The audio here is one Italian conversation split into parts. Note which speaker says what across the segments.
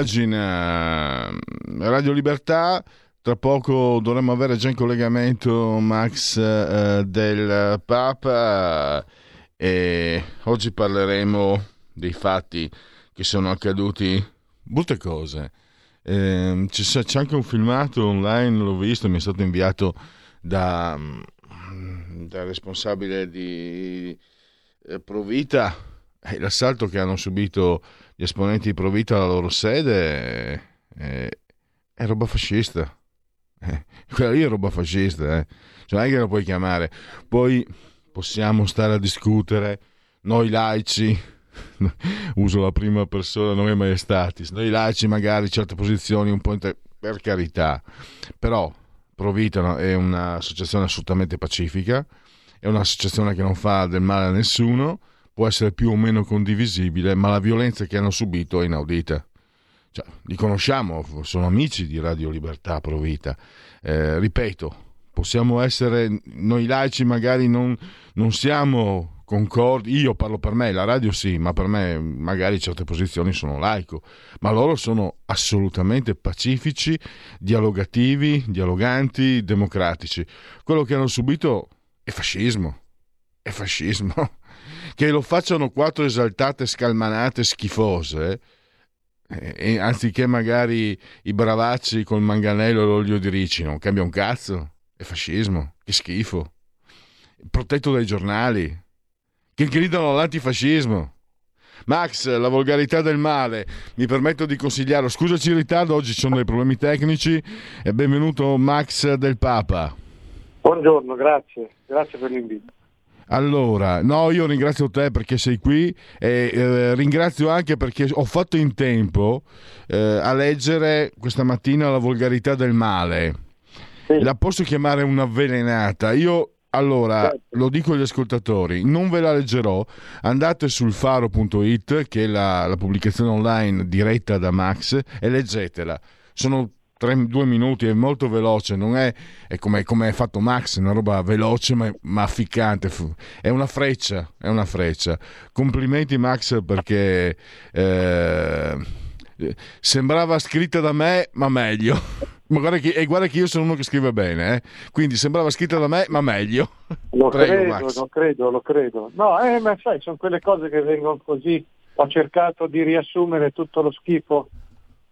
Speaker 1: Pagina Radio Libertà, tra poco dovremmo avere già in collegamento Max eh, del Papa e oggi parleremo dei fatti che sono accaduti, molte cose. Eh, c'è, c'è anche un filmato online, l'ho visto, mi è stato inviato da, dal responsabile di eh, Provita, eh, l'assalto che hanno subito gli esponenti di Provita alla loro sede è, è roba fascista. Eh, quella lì è roba fascista, eh. cioè non è che lo puoi chiamare. Poi possiamo stare a discutere, noi laici, uso la prima persona, non è mai statis, noi laici magari certe posizioni un po' inter... per carità, però Provita è un'associazione assolutamente pacifica, è un'associazione che non fa del male a nessuno, può essere più o meno condivisibile, ma la violenza che hanno subito è inaudita. Cioè, li conosciamo, sono amici di Radio Libertà Provita. Eh, ripeto, possiamo essere, noi laici magari non, non siamo concordi, io parlo per me, la radio sì, ma per me magari certe posizioni sono laico, ma loro sono assolutamente pacifici, dialogativi, dialoganti, democratici. Quello che hanno subito è fascismo, è fascismo che lo facciano quattro esaltate scalmanate schifose, eh, anziché magari i bravacci col manganello e l'olio di ricino, cambia un cazzo, è fascismo, che schifo. Protetto dai giornali, che gridano all'antifascismo. Max, la volgarità del male, mi permetto di consigliarlo. Scusaci il ritardo, oggi ci sono dei problemi tecnici. E benvenuto Max del Papa.
Speaker 2: Buongiorno, grazie, grazie per l'invito.
Speaker 1: Allora, no, io ringrazio te perché sei qui e eh, ringrazio anche perché ho fatto in tempo eh, a leggere questa mattina la volgarità del male. Sì. La posso chiamare un'avvelenata. Io allora, certo. lo dico agli ascoltatori, non ve la leggerò, andate sul faro.it, che è la, la pubblicazione online diretta da Max, e leggetela. Sono tre, due minuti, è molto veloce, non è, è come, è fatto Max, una roba veloce ma, ma afficcante, è una freccia, è una freccia. Complimenti Max perché eh, sembrava scritta da me, ma meglio. Ma guarda che, e guarda che io sono uno che scrive bene, eh? quindi sembrava scritta da me, ma meglio.
Speaker 2: Lo Prego, credo, lo credo, lo credo. No, eh, ma sai, sono quelle cose che vengono così. Ho cercato di riassumere tutto lo schifo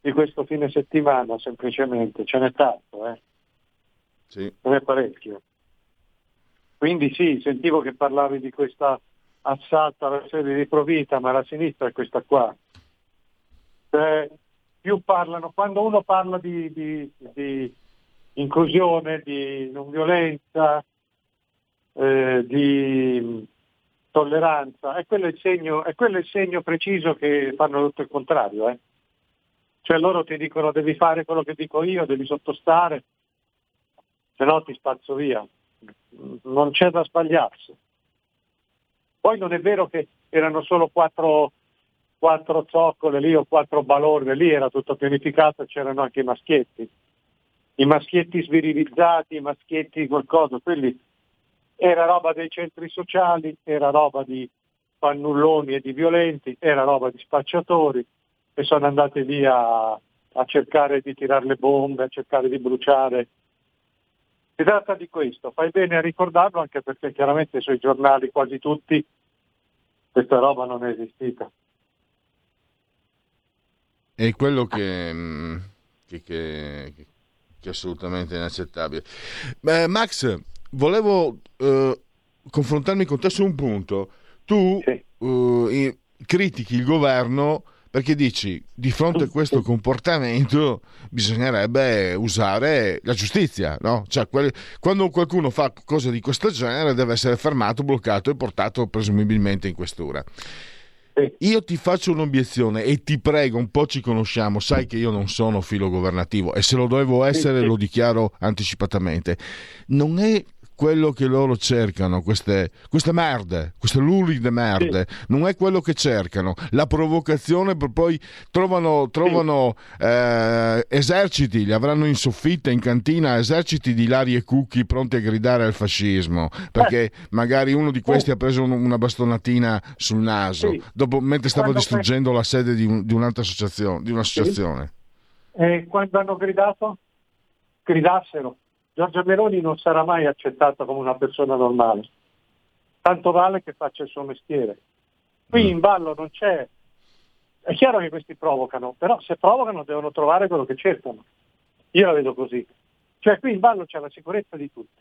Speaker 2: di questo fine settimana semplicemente, ce n'è tanto, eh?
Speaker 1: Sì.
Speaker 2: Ce n'è parecchio. Quindi sì, sentivo che parlavi di questa assalto alla sede di Provita, ma la sinistra è questa qua. Cioè, più parlano, quando uno parla di, di, di inclusione, di non violenza, eh, di tolleranza, è quello, segno, è quello il segno preciso che fanno tutto il contrario. Eh? Cioè loro ti dicono devi fare quello che dico io, devi sottostare, se no ti spazzo via. Non c'è da sbagliarsi. Poi non è vero che erano solo quattro, quattro zoccole lì o quattro balorne, lì era tutto pianificato, c'erano anche i maschietti. I maschietti svirilizzati, i maschietti qualcosa, quelli era roba dei centri sociali, era roba di pannulloni e di violenti, era roba di spacciatori, e sono andati lì a, a cercare di tirare le bombe, a cercare di bruciare. Si tratta di questo, fai bene a ricordarlo anche perché chiaramente sui giornali quasi tutti questa roba non è esistita.
Speaker 1: È quello che, mm, che, che, che è assolutamente inaccettabile. Beh, Max, volevo eh, confrontarmi con te su un punto. Tu sì. eh, critichi il governo perché dici di fronte a questo comportamento bisognerebbe usare la giustizia, no? Cioè, quando qualcuno fa cose di questo genere deve essere fermato, bloccato e portato presumibilmente in questura. Io ti faccio un'obiezione e ti prego, un po' ci conosciamo, sai che io non sono filo governativo e se lo dovevo essere lo dichiaro anticipatamente. Non è quello che loro cercano, queste, queste merde, queste luride merde, sì. non è quello che cercano. La provocazione per poi trovano, trovano sì. eh, eserciti, li avranno in soffitta, in cantina, eserciti di Lari e Cucchi pronti a gridare al fascismo, perché eh. magari uno di questi oh. ha preso una bastonatina sul naso, sì. dopo, mentre stava quando distruggendo la sede di, un, di un'altra associazione. Di un'associazione.
Speaker 2: E quando hanno gridato? Gridassero Giorgia Meloni non sarà mai accettata come una persona normale. Tanto vale che faccia il suo mestiere. Qui mm. in ballo non c'è... È chiaro che questi provocano, però se provocano devono trovare quello che cercano. Io la vedo così. Cioè qui in ballo c'è la sicurezza di tutti.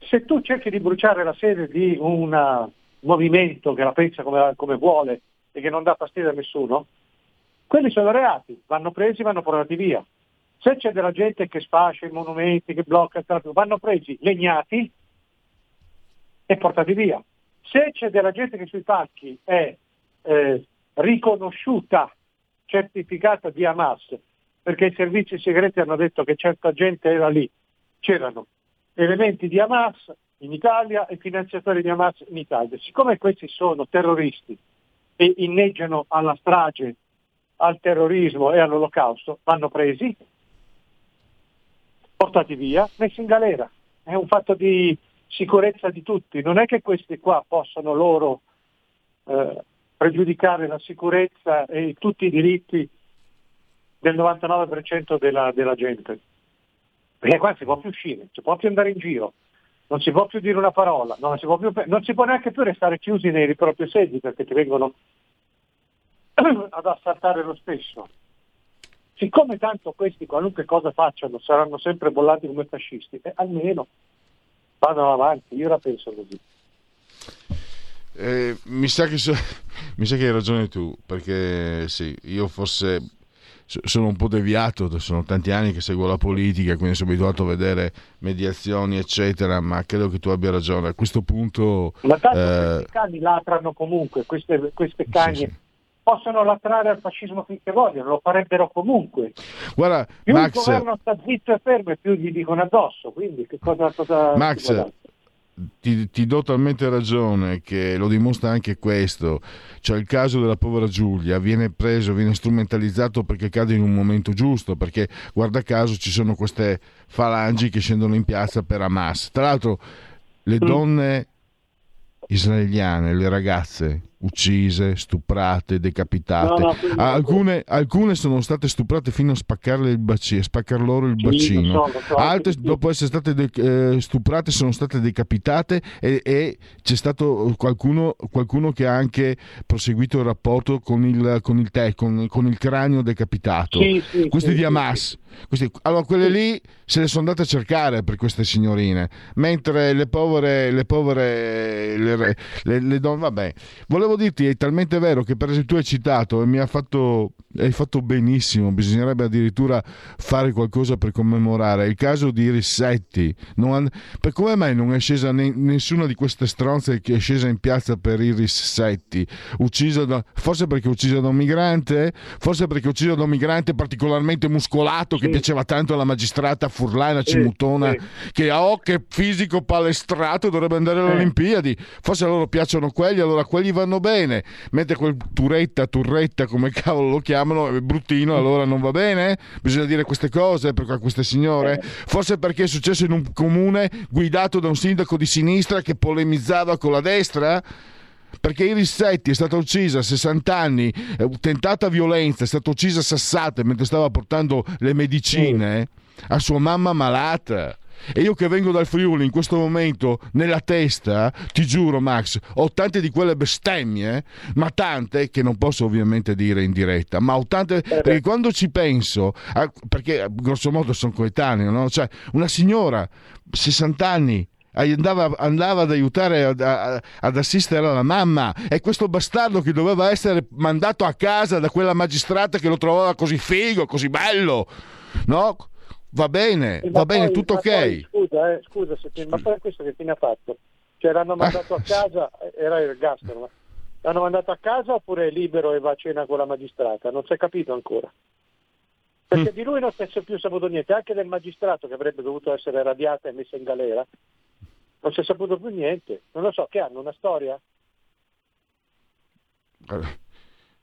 Speaker 2: Se tu cerchi di bruciare la sede di un movimento che la pensa come, come vuole e che non dà fastidio a nessuno, quelli sono reati, vanno presi, vanno portati via. Se c'è della gente che sfascia i monumenti, che blocca il traffico, vanno presi, legnati e portati via. Se c'è della gente che sui palchi è eh, riconosciuta, certificata di Hamas, perché i servizi segreti hanno detto che certa gente era lì, c'erano elementi di Hamas in Italia e finanziatori di Hamas in Italia. Siccome questi sono terroristi e inneggiano alla strage, al terrorismo e all'olocausto, vanno presi, portati via, messi in galera. È un fatto di sicurezza di tutti. Non è che questi qua possano loro eh, pregiudicare la sicurezza e tutti i diritti del 99% della, della gente. Perché qua si può più uscire, si può più andare in giro, non si può più dire una parola, non si può, più, non si può neanche più restare chiusi nei propri sedi perché ti vengono ad assaltare lo stesso. Siccome tanto questi qualunque cosa facciano saranno sempre bollati come fascisti, eh, almeno vadano avanti, io la penso così.
Speaker 1: Eh, mi, sa che so, mi sa che hai ragione tu, perché sì, io forse sono un po' deviato, sono tanti anni che seguo la politica, quindi sono abituato a vedere mediazioni, eccetera, ma credo che tu abbia ragione. A questo punto...
Speaker 2: Ma tanto eh... questi cani latrano comunque, queste, queste cagne sì, sì possono latrare al fascismo finché vogliono, lo farebbero comunque.
Speaker 1: Guarda,
Speaker 2: più
Speaker 1: Max,
Speaker 2: il governo sta zitto e fermo e più gli dicono addosso, quindi che cosa... cosa
Speaker 1: Max, ti, ti, do talmente ragione che lo dimostra anche questo, cioè il caso della povera Giulia viene preso, viene strumentalizzato perché cade in un momento giusto, perché guarda caso ci sono queste falangi che scendono in piazza per Hamas. Tra l'altro le donne israeliane, le ragazze uccise, stuprate, decapitate. No, no, alcune, alcune, sono state stuprate fino a spaccarle il bacino, spaccar loro il bacino. Altre, dopo essere state de- eh, stuprate, sono state decapitate e, e c'è stato qualcuno, qualcuno, che ha anche proseguito il rapporto con il, con il, te, con, con il cranio decapitato. Sì, sì, Questi sì, di Hamas. Questi, allora, quelle lì se le sono andate a cercare per queste signorine, mentre le povere, le povere, le, le, le donne, vabbè. Volevo dirti, è talmente vero che per esempio tu hai citato e mi ha fatto hai fatto benissimo, bisognerebbe addirittura fare qualcosa per commemorare. Il caso di Rissetti, non, per come mai non è scesa ne, nessuna di queste stronze che è scesa in piazza per i Rissetti? Uccisa da, forse perché uccisa da un migrante? Forse perché uccisa da un migrante particolarmente muscolato che piaceva tanto alla magistrata Furlana Cimutona, sì, sì. che a oh, che fisico palestrato dovrebbe andare alle Olimpiadi. Forse a loro piacciono quelli, allora quelli vanno bene. Mentre quel Turetta, Turretta, come cavolo lo chiama, chiamano è bruttino, allora non va bene? Bisogna dire queste cose per queste signore? Forse perché è successo in un comune guidato da un sindaco di sinistra che polemizzava con la destra? perché Iris Setti è stata uccisa a 60 anni, eh, tentata violenza, è stata uccisa a sassate mentre stava portando le medicine a sua mamma malata. E io che vengo dal Friuli in questo momento nella testa, ti giuro Max, ho tante di quelle bestemmie, ma tante che non posso ovviamente dire in diretta, ma ho tante eh perché quando ci penso, perché grosso modo sono coetaneo, no? Cioè, una signora 60 anni andava, andava ad aiutare ad, ad, assistere la mamma e questo bastardo che doveva essere mandato a casa da quella magistrata che lo trovava così figo, così bello, no? Va bene,
Speaker 2: ma
Speaker 1: va
Speaker 2: poi,
Speaker 1: bene, tutto ok.
Speaker 2: Poi, scusa, eh, scusa, se, ma poi questo che fine ha fatto? Cioè l'hanno mandato a casa, era il ergastolo, l'hanno mandato a casa oppure è libero e va a cena con la magistrata? Non si è capito ancora. Perché mm. di lui non si è più saputo niente, anche del magistrato che avrebbe dovuto essere radiata e messa in galera, non si è saputo più niente. Non lo so, che hanno una storia?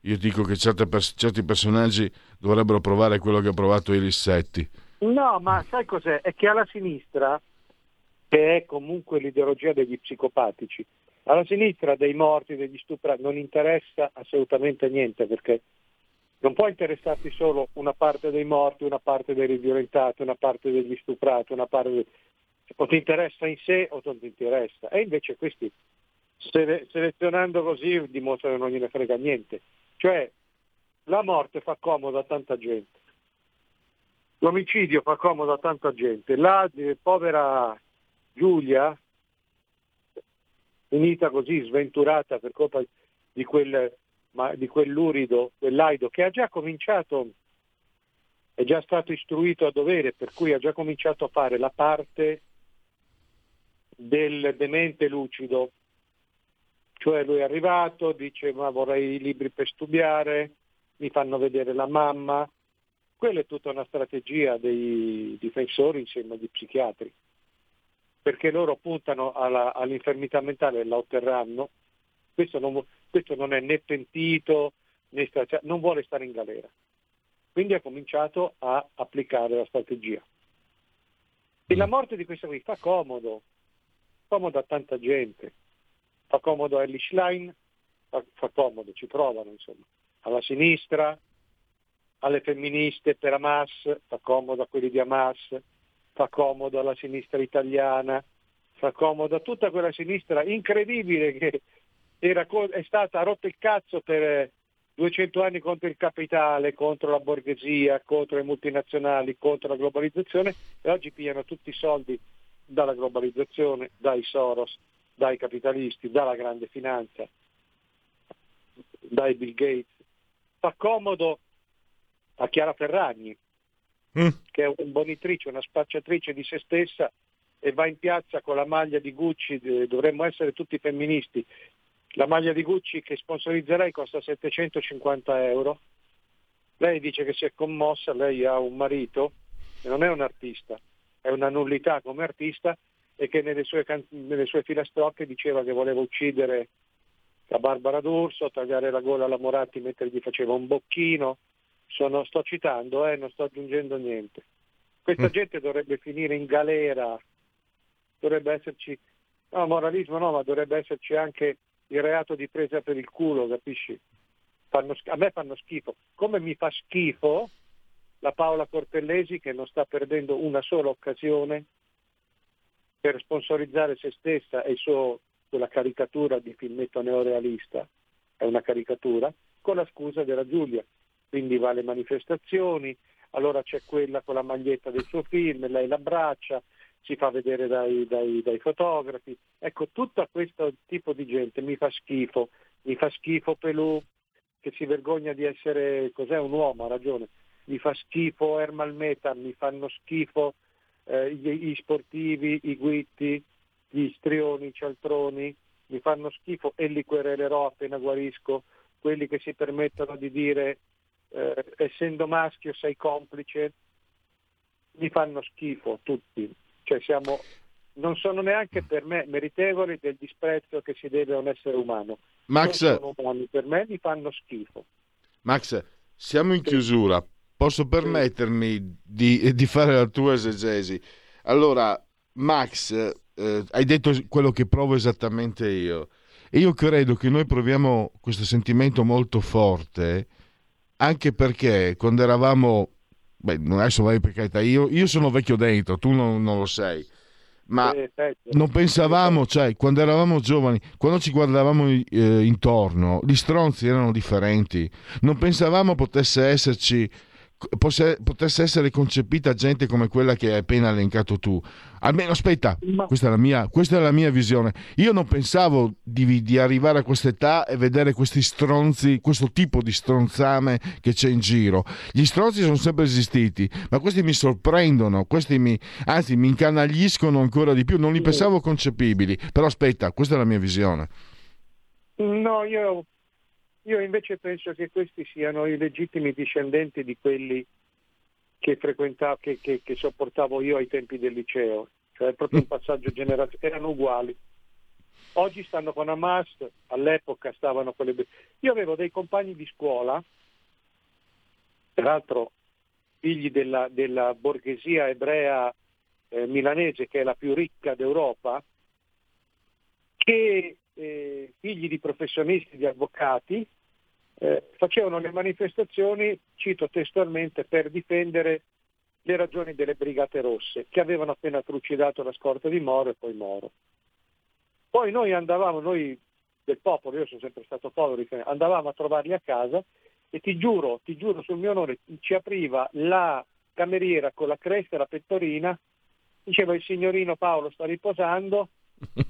Speaker 1: Io dico che pers- certi personaggi dovrebbero provare quello che ha provato Irissetti.
Speaker 2: No, ma sai cos'è? È che alla sinistra, che è comunque l'ideologia degli psicopatici, alla sinistra dei morti, degli stuprati, non interessa assolutamente niente perché non può interessarti solo una parte dei morti, una parte dei violentati, una parte degli stuprati, una parte o ti interessa in sé o non ti interessa. E invece questi sele- selezionando così dimostrano che non gliene frega niente. Cioè la morte fa comodo a tanta gente. L'omicidio fa comodo a tanta gente. La eh, povera Giulia, finita così, sventurata per colpa di, quel, ma, di quell'urido, quell'aido, che ha già cominciato, è già stato istruito a dovere, per cui ha già cominciato a fare la parte del demente lucido. Cioè lui è arrivato, dice ma vorrei i libri per studiare, mi fanno vedere la mamma, quella è tutta una strategia dei difensori insieme agli psichiatri, perché loro puntano alla, all'infermità mentale e la otterranno. Questo non, questo non è né pentito, né cioè, non vuole stare in galera. Quindi ha cominciato a applicare la strategia. E la morte di questo qui fa comodo, comodo a tanta gente, fa comodo a Ellie Schlein, fa, fa comodo, ci provano insomma, alla sinistra, alle femministe per Hamas, fa comodo a quelli di Hamas, fa comodo alla sinistra italiana, fa comodo a tutta quella sinistra incredibile che era, è stata rotta il cazzo per 200 anni contro il capitale, contro la borghesia, contro le multinazionali, contro la globalizzazione e oggi pigliano tutti i soldi dalla globalizzazione, dai Soros, dai capitalisti, dalla grande finanza, dai Bill Gates. Fa comodo a Chiara Ferragni, mm. che è un'imbonitrice, una spacciatrice di se stessa e va in piazza con la maglia di Gucci, dovremmo essere tutti femministi. La maglia di Gucci che sponsorizzerei costa 750 euro. Lei dice che si è commossa, lei ha un marito e non è un artista, è una nullità come artista e che nelle sue, can- nelle sue filastrocche diceva che voleva uccidere la Barbara D'Urso, tagliare la gola alla Moratti mentre gli faceva un bocchino, sono, sto citando, eh, non sto aggiungendo niente. Questa mm. gente dovrebbe finire in galera, dovrebbe esserci, no moralismo no, ma dovrebbe esserci anche il reato di presa per il culo, capisci? Fanno, a me fanno schifo. Come mi fa schifo la Paola Cortellesi che non sta perdendo una sola occasione per sponsorizzare se stessa e il suo, quella caricatura di filmetto neorealista, è una caricatura, con la scusa della Giulia quindi va alle manifestazioni, allora c'è quella con la maglietta del suo film, lei l'abbraccia, si fa vedere dai, dai, dai fotografi. Ecco, tutto questo tipo di gente mi fa schifo, mi fa schifo Pelù che si vergogna di essere, cos'è un uomo, ha ragione, mi fa schifo Ermal Meta, mi fanno schifo eh, gli, gli, sportivi, i guitti, gli strioni, i cialtroni, mi fanno schifo e li querelerò appena guarisco, quelli che si permettono di dire eh, essendo maschio sei complice, mi fanno schifo tutti, cioè siamo, non sono neanche per me meritevoli del disprezzo che si deve a un essere umano.
Speaker 1: Max,
Speaker 2: umani, per me mi fanno schifo.
Speaker 1: Max, siamo in chiusura, posso permettermi di, di fare la tua esegesi. Allora, Max, eh, hai detto quello che provo esattamente io. E io credo che noi proviamo questo sentimento molto forte anche perché quando eravamo, beh, adesso vai per carità, io, io sono vecchio dentro, tu non, non lo sei, ma non pensavamo, cioè, quando eravamo giovani, quando ci guardavamo eh, intorno, gli stronzi erano differenti, non pensavamo potesse esserci potesse essere concepita gente come quella che hai appena elencato tu. Almeno, aspetta, questa è la mia, è la mia visione. Io non pensavo di, di, arrivare a quest'età e vedere questi stronzi, questo tipo di stronzame che c'è in giro. Gli stronzi sono sempre esistiti, ma questi mi sorprendono, questi mi, anzi mi incanagliscono ancora di più. Non li pensavo concepibili. Però aspetta, questa è la mia visione.
Speaker 2: No, io io invece penso che questi siano i legittimi discendenti di quelli che che, che, che sopportavo io ai tempi del liceo, cioè proprio un passaggio generazionale, erano uguali. Oggi stanno con Hamas, all'epoca stavano con le... Io avevo dei compagni di scuola, peraltro figli della, della borghesia ebrea eh, milanese, che è la più ricca d'Europa, che eh, figli di professionisti, di avvocati, eh, facevano le manifestazioni, cito testualmente, per difendere le ragioni delle Brigate Rosse, che avevano appena trucidato la scorta di Moro e poi Moro. Poi noi andavamo, noi del popolo, io sono sempre stato povero, andavamo a trovarli a casa e ti giuro, ti giuro sul mio onore, ci apriva la cameriera con la cresta e la pettorina, diceva il signorino Paolo sta riposando,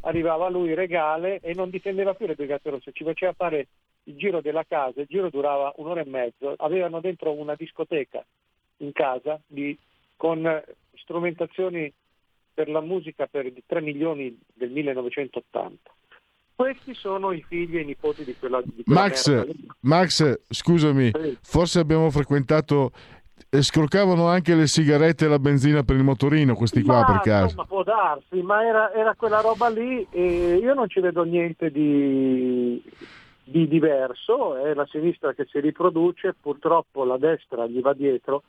Speaker 2: arrivava lui regale e non difendeva più le Brigate Rosse, ci faceva fare il giro della casa, il giro durava un'ora e mezzo, avevano dentro una discoteca in casa di, con strumentazioni per la musica per 3 milioni del 1980. Questi sono i figli e i nipoti di quella, di quella
Speaker 1: Max, Max, scusami, sì. forse abbiamo frequentato e scrocavano anche le sigarette e la benzina per il motorino, questi qua
Speaker 2: ma,
Speaker 1: per caso.
Speaker 2: Ma può darsi, ma era, era, quella roba lì e io non ci vedo niente di, di diverso, è la sinistra che si riproduce, purtroppo la destra gli va dietro.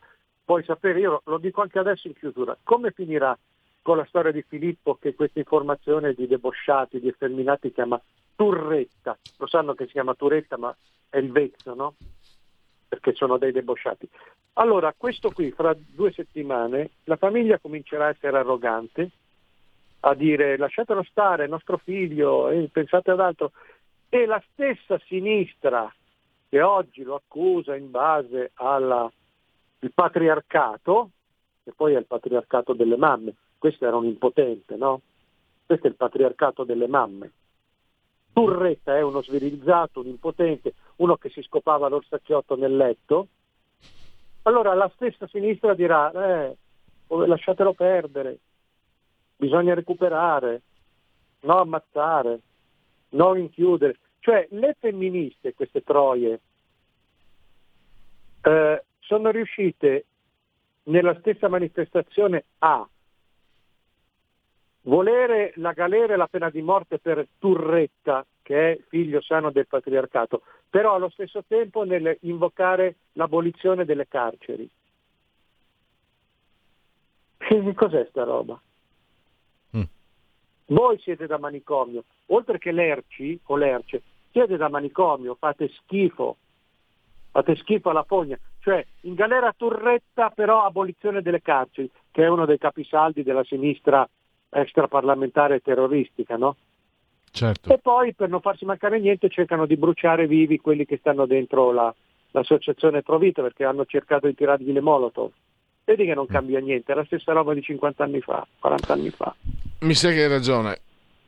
Speaker 2: Puoi sapere, io lo dico anche adesso in chiusura, come finirà con la storia di Filippo che questa informazione di debosciati, di effeminati chiama Turretta, lo sanno che si chiama Turretta ma è il vezzo, no? Perché sono dei debosciati. Allora, questo qui, fra due settimane, la famiglia comincerà a essere arrogante, a dire lasciatelo stare, nostro figlio, eh, pensate ad altro. E la stessa sinistra che oggi lo accusa in base al patriarcato, che poi è il patriarcato delle mamme, questo era un impotente, no? Questo è il patriarcato delle mamme. Turretta è uno svirilizzato, un impotente, uno che si scopava l'orsacchiotto nel letto, allora la stessa sinistra dirà eh, lasciatelo perdere, bisogna recuperare, no ammazzare, non inchiudere. Cioè le femministe, queste troie, eh, sono riuscite nella stessa manifestazione a volere la galera e la pena di morte per Turretta, che è figlio sano del patriarcato, però allo stesso tempo nel invocare l'abolizione delle carceri. Che cos'è sta roba? Mm. Voi siete da manicomio, oltre che l'Erci o l'Erce, siete da manicomio, fate schifo, fate schifo alla fogna, cioè in galera Turretta però abolizione delle carceri, che è uno dei capisaldi della sinistra extraparlamentare terroristica, no?
Speaker 1: Certo.
Speaker 2: E poi per non farsi mancare niente cercano di bruciare vivi quelli che stanno dentro la, l'associazione Provita perché hanno cercato di tirargli le molotov. Vedi che non mm. cambia niente, è la stessa roba di 50 anni fa, 40 anni fa.
Speaker 1: Mi sa che hai ragione.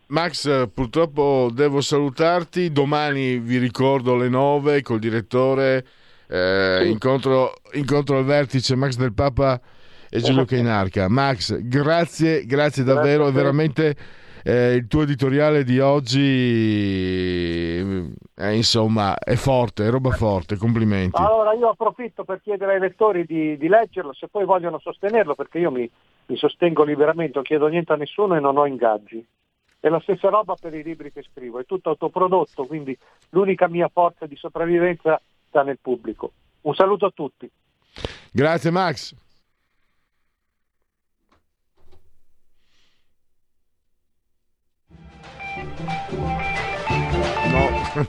Speaker 1: Max, purtroppo devo salutarti. Domani vi ricordo alle 9 col direttore. Eh, sì. incontro, incontro al vertice Max del Papa e Giulio Cainarca. Max, grazie, grazie davvero, grazie è veramente eh, il tuo editoriale di oggi eh, insomma è forte, è roba forte, complimenti.
Speaker 2: Allora io approfitto per chiedere ai lettori di, di leggerlo se poi vogliono sostenerlo perché io mi, mi sostengo liberamente, non chiedo niente a nessuno e non ho ingaggi. È la stessa roba per i libri che scrivo, è tutto autoprodotto, quindi l'unica mia forza di sopravvivenza sta nel pubblico. Un saluto a tutti.
Speaker 1: Grazie Max.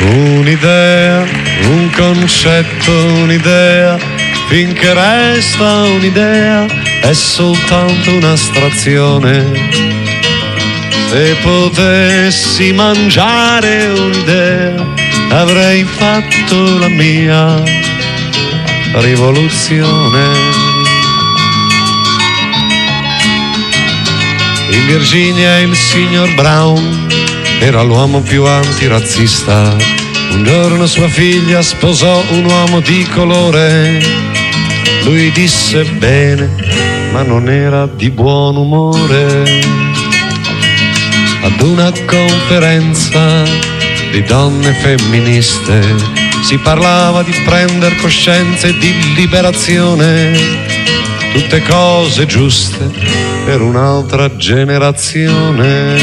Speaker 3: Un'idea, un concetto, un'idea, finché resta un'idea, è soltanto un'astrazione. Se potessi mangiare un'idea, avrei fatto la mia rivoluzione. In Virginia il signor Brown era l'uomo più antirazzista. Un giorno sua figlia sposò un uomo di colore. Lui disse bene, ma non era di buon umore. Ad una conferenza di donne femministe si parlava di prendere coscienza e di liberazione, tutte cose giuste per un'altra generazione.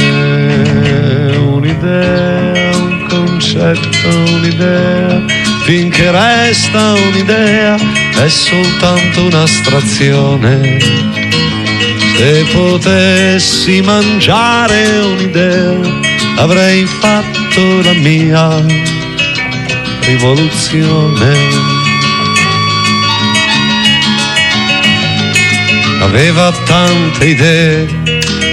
Speaker 3: Un'idea, un concetto, un'idea, finché resta un'idea è soltanto un'astrazione. Se potessi mangiare un'idea avrei fatto la mia rivoluzione. Aveva tante idee,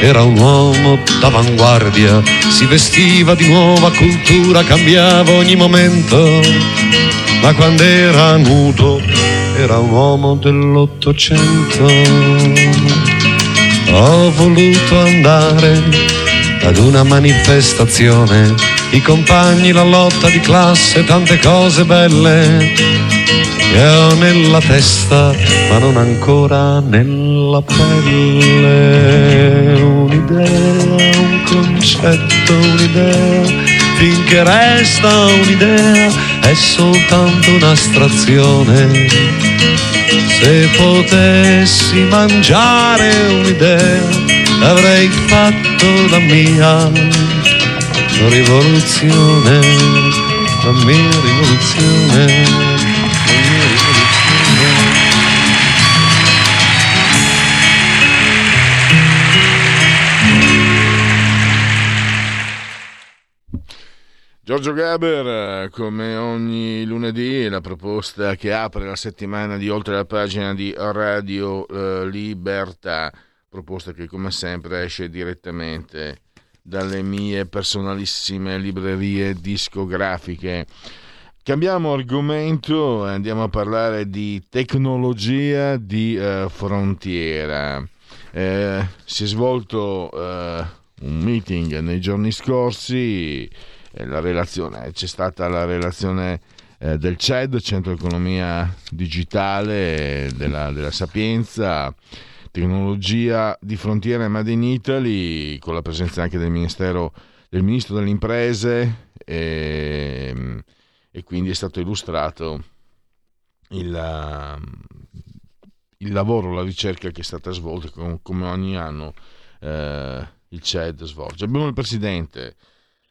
Speaker 3: era un uomo d'avanguardia, si vestiva di nuova cultura, cambiava ogni momento, ma quando era nudo era un uomo dell'Ottocento. Ho voluto andare ad una manifestazione, i compagni, la lotta di classe, tante cose belle che ho nella testa, ma non ancora nella pelle. Un'idea, un concetto, un'idea, finché resta un'idea, è soltanto un'astrazione. Se potessi mangiare un'idea, avrei fatto la mia rivoluzione, la mia rivoluzione, la mia rivoluzione.
Speaker 1: Giorgio Gaber, come ogni lunedì, la proposta che apre la settimana di oltre la pagina di Radio eh, Libertà, proposta che come sempre esce direttamente dalle mie personalissime librerie discografiche. Cambiamo argomento e andiamo a parlare di tecnologia di eh, frontiera. Eh, si è svolto eh, un meeting nei giorni scorsi la relazione, c'è stata la relazione eh, del CED, Centro Economia Digitale della, della, Sapienza, tecnologia di frontiera Made in Italy, con la presenza anche del del Ministro delle Imprese e, e quindi è stato illustrato il, il, lavoro, la ricerca che è stata svolta come ogni anno eh, il CED svolge. Abbiamo il Presidente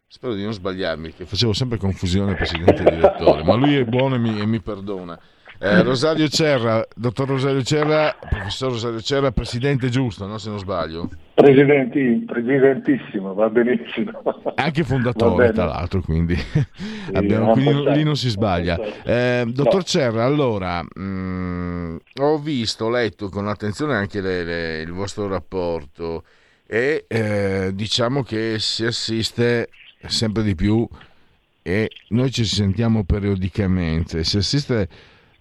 Speaker 1: Spero di non sbagliarmi, che facevo sempre confusione presidente e direttore, ma lui è buono e mi, e mi perdona. Eh, Rosario Cerra, dottor Rosario Cerra, professor Rosario Cerra, presidente giusto, no? se non sbaglio.
Speaker 2: Presidenti, presidentissimo, va benissimo.
Speaker 1: Anche fondatore, tra l'altro, quindi, sì, Abbiamo, quindi lì non si sbaglia. Eh, dottor no. Cerra, allora, mh, mm, ho visto, ho letto con attenzione anche le, le, il vostro rapporto e eh, diciamo che si assiste sempre di più e noi ci sentiamo periodicamente. Si assiste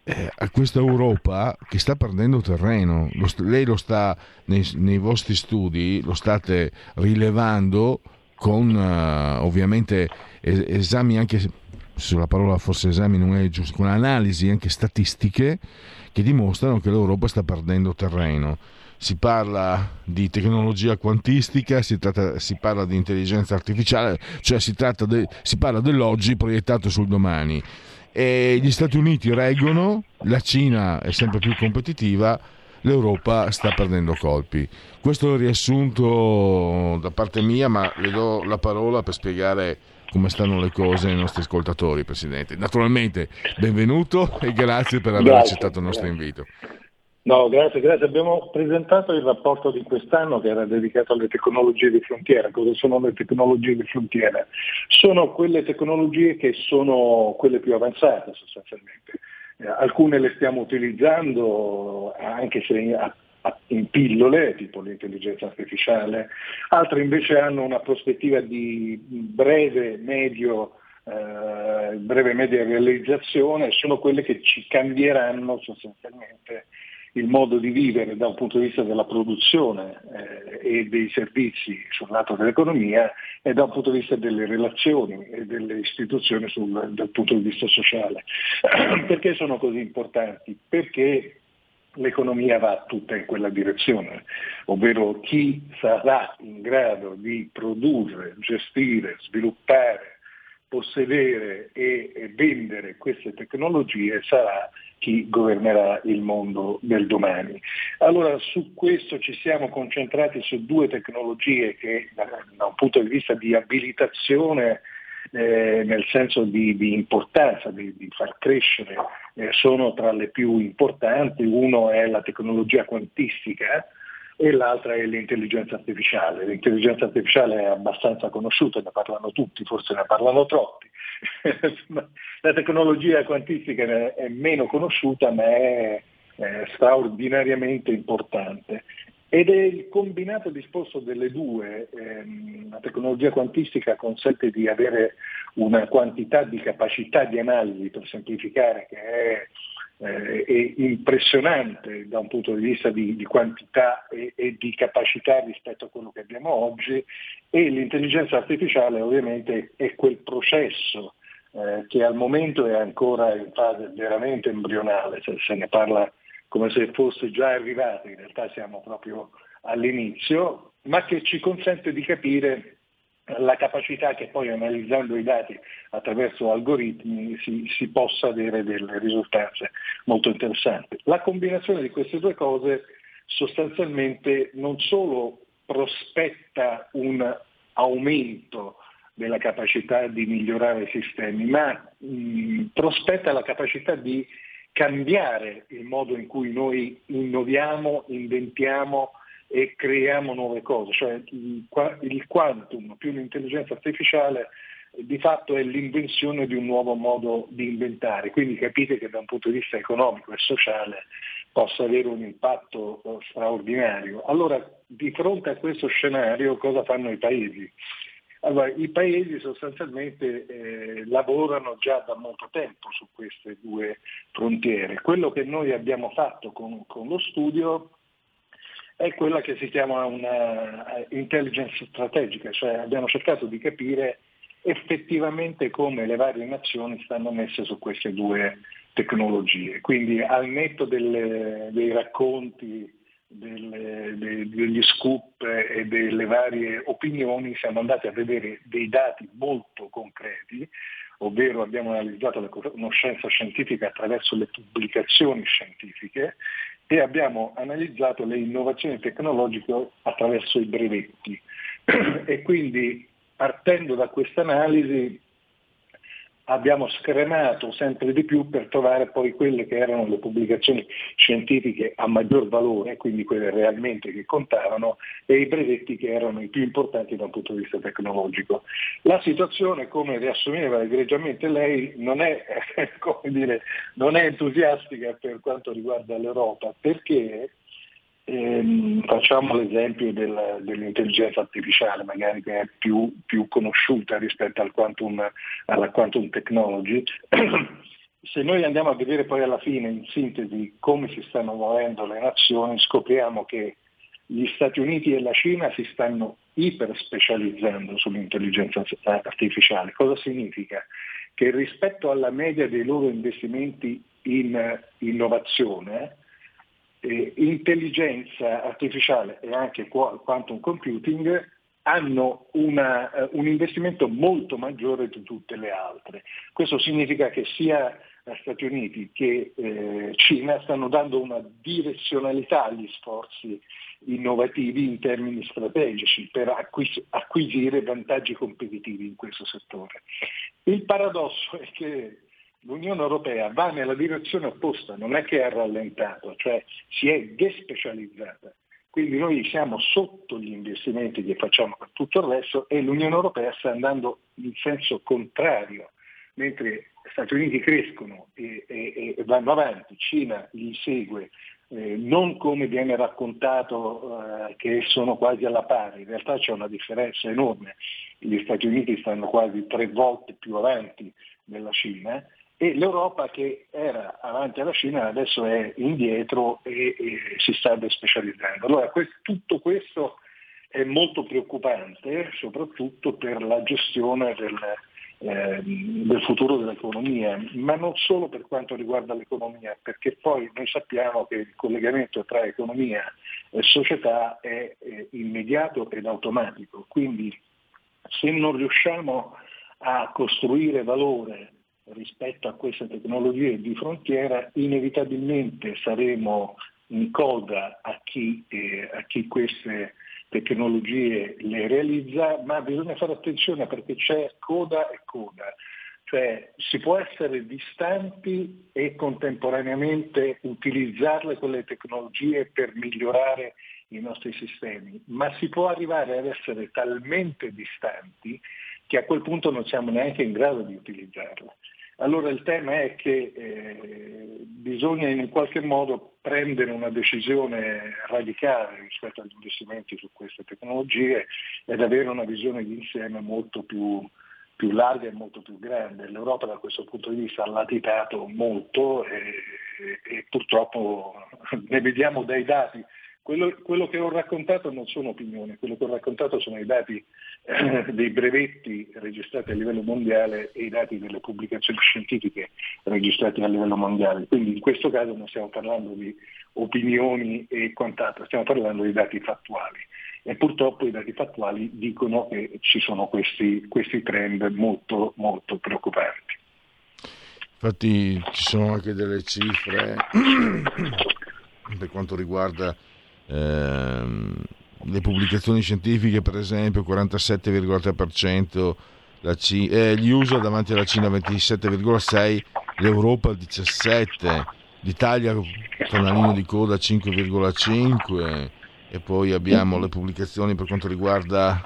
Speaker 1: eh, a questa Europa che sta perdendo terreno. Lo, lei lo sta nei, nei, vostri studi, lo state rilevando con uh, ovviamente es- esami anche sulla parola forse esami non è giusto, con analisi anche statistiche che dimostrano che l'Europa sta perdendo terreno si parla di tecnologia quantistica, si, tratta, si parla di intelligenza artificiale, cioè si, de, si parla dell'oggi proiettato sul domani. E gli Stati Uniti reggono, la Cina è sempre più competitiva, l'Europa sta perdendo colpi. Questo è il riassunto da parte mia, ma le do la parola per spiegare come stanno le cose ai nostri ascoltatori, Presidente. Naturalmente, benvenuto e grazie per aver grazie, accettato il nostro grazie. invito.
Speaker 2: No, grazie, grazie. Abbiamo presentato il rapporto di quest'anno che era dedicato alle tecnologie di frontiera. Cosa sono le tecnologie di frontiera? Sono quelle tecnologie che sono quelle più avanzate sostanzialmente. Eh, alcune le stiamo utilizzando anche se in, in pillole, tipo l'intelligenza artificiale, altre invece hanno una prospettiva di breve, medio
Speaker 4: eh, breve media realizzazione, sono quelle che ci cambieranno sostanzialmente il modo di vivere da un punto di vista della produzione eh, e dei servizi sul lato dell'economia e da un punto di vista delle relazioni e delle istituzioni sul, dal punto di vista sociale. Perché sono così importanti? Perché l'economia va tutta in quella direzione, ovvero chi sarà in grado di produrre, gestire, sviluppare, possedere e vendere queste tecnologie sarà chi governerà il mondo del domani. Allora su questo ci siamo concentrati su due tecnologie che da un punto di vista di abilitazione eh, nel senso di, di importanza, di, di, far crescere, eh, sono tra le più importanti. Uno è la tecnologia quantistica e l'altra è l'intelligenza artificiale. L'intelligenza artificiale è abbastanza conosciuta, ne parlano tutti, forse ne parlano troppi. la tecnologia quantistica è meno conosciuta ma è, straordinariamente importante ed è il combinato disposto delle due. Ehm, la tecnologia quantistica consente di avere una quantità di capacità di analisi, per semplificare, che è, eh, è impressionante da un punto di vista di, di quantità e, e, di capacità rispetto a quello che abbiamo oggi. E l'intelligenza artificiale ovviamente è quel processo eh, che al momento è ancora in fase veramente embrionale, se, se ne parla come se fosse già arrivata, in realtà siamo proprio all'inizio, ma che ci consente di capire la capacità che poi analizzando i dati attraverso algoritmi si, si, possa avere delle risultanze molto interessanti. La combinazione di queste due cose sostanzialmente non solo prospetta un aumento della capacità di migliorare i sistemi, ma mh, prospetta la capacità di cambiare il modo in cui noi innoviamo, inventiamo e creiamo nuove cose, cioè il quantum più l'intelligenza artificiale di fatto è l'invenzione di un nuovo modo di inventare, quindi capite che da un punto di vista economico e sociale possa avere un impatto eh, straordinario. Allora, di fronte a questo scenario cosa fanno i paesi? Allora, i paesi sostanzialmente eh, lavorano già da molto tempo su queste due frontiere. Quello che noi abbiamo fatto con, con lo studio è quella che si chiama una eh, intelligence strategica, cioè abbiamo cercato di capire effettivamente come le varie nazioni stanno messe su queste due tecnologie. Quindi al netto delle, dei racconti delle, dei, degli scoop e delle varie opinioni siamo andati a vedere dei dati molto concreti, ovvero abbiamo analizzato la conoscenza scientifica attraverso le pubblicazioni scientifiche e abbiamo analizzato le innovazioni tecnologiche attraverso i brevetti. e quindi partendo da questa analisi abbiamo scremato sempre di più per trovare poi quelle che erano le pubblicazioni scientifiche a maggior valore, quindi quelle realmente che contavano, e i brevetti che erano i più importanti da un punto di vista tecnologico. La situazione, come riassumeva egregiamente lei, non è, dire, non è entusiastica per quanto riguarda l'Europa, perché Ehm, facciamo l'esempio del, dell'intelligenza artificiale, magari che è più, più conosciuta rispetto al quantum, alla quantum technology. Se noi andiamo a vedere poi alla fine, in sintesi, come si stanno muovendo le nazioni, scopriamo che gli Stati Uniti e la Cina si stanno iperspecializzando sull'intelligenza artificiale. Cosa significa? Che rispetto alla media dei loro investimenti in innovazione, eh, intelligenza artificiale e anche quantum computing hanno una, uh, un investimento molto maggiore di tutte le altre. Questo significa che sia Stati Uniti che eh, Cina stanno dando una direzionalità agli sforzi innovativi in termini strategici per acquis- acquisire vantaggi competitivi in questo settore. Il paradosso è che l'Unione Europea va nella direzione opposta, non è che ha rallentato, cioè si è despecializzata. Quindi noi siamo sotto gli investimenti che facciamo per tutto il resto e l'Unione Europea sta andando in senso contrario, mentre Stati Uniti crescono e, e, e vanno avanti, Cina li segue eh, non come viene raccontato eh, che sono quasi alla pari, in realtà c'è una differenza enorme. Gli Stati Uniti stanno quasi tre volte più avanti della Cina e l'Europa che era avanti alla Cina adesso è indietro e, e si sta despecializzando. Allora questo, tutto questo è molto preoccupante, soprattutto per la gestione del, eh, del futuro dell'economia, ma non solo per quanto riguarda l'economia, perché poi noi sappiamo che il collegamento tra economia e società è, è immediato ed automatico, quindi se non riusciamo a costruire valore rispetto a queste tecnologie di frontiera, inevitabilmente saremo in coda a chi, eh, a chi queste tecnologie le realizza, ma bisogna fare attenzione perché c'è coda e coda, cioè si può essere distanti e contemporaneamente utilizzarle quelle tecnologie per migliorare i nostri sistemi, ma si può arrivare ad essere talmente distanti che a quel punto non siamo neanche in grado di utilizzarle. Allora il tema è che eh, bisogna in qualche modo prendere una decisione radicale rispetto agli investimenti su queste tecnologie ed avere una visione di insieme molto più, più larga e molto più grande. L'Europa da questo punto di vista ha latitato molto e, e, e purtroppo ne vediamo dai dati quello, quello, che ho raccontato non sono opinioni, quello che ho raccontato sono i dati eh, dei brevetti registrati a livello mondiale e i dati delle pubblicazioni scientifiche registrati a livello mondiale. Quindi in questo caso non stiamo parlando di opinioni e quant'altro, stiamo parlando di dati fattuali. E purtroppo i dati fattuali dicono che ci sono questi, questi trend molto, molto preoccupanti.
Speaker 1: Infatti ci sono anche delle cifre per quanto riguarda ehm, le pubblicazioni scientifiche per esempio 47,3%, la C- eh, gli USA davanti alla Cina 27,6%, l'Europa 17%, l'Italia fanalino di coda 5,5% e poi abbiamo le pubblicazioni per quanto riguarda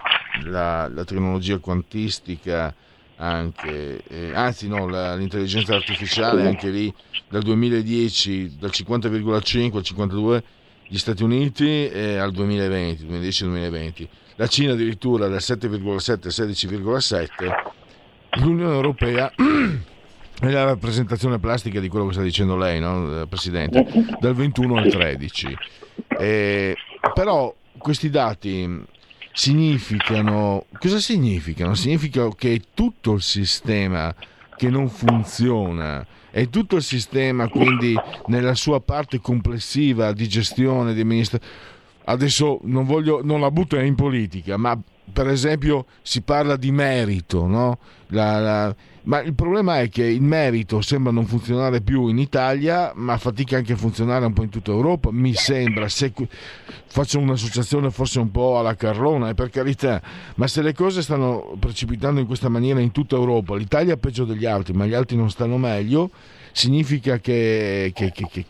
Speaker 1: la, la tecnologia quantistica anche, eh, anzi no, la, l'intelligenza artificiale anche lì dal 2010 dal 50,5 al 52 gli Stati Uniti al 2020, 2010-2020, la Cina addirittura dal 7,7 al 16,7, l'Unione Europea è la rappresentazione plastica di quello che sta dicendo lei, no, Presidente, dal 21 al 13. Eh, però questi dati significano, cosa significano? Significa che tutto il sistema che non funziona e tutto il sistema quindi nella sua parte complessiva di gestione di amministrazione adesso non, voglio, non la butto in politica ma per esempio si parla di merito no? la, la, ma il problema è che il merito sembra non funzionare più in Italia ma fatica anche a funzionare un po' in tutta Europa mi sembra. Se faccio un'associazione forse un po' alla Carlona e per carità ma se le cose stanno precipitando in questa maniera in tutta Europa l'Italia è peggio degli altri ma gli altri non stanno meglio significa che, che, che, che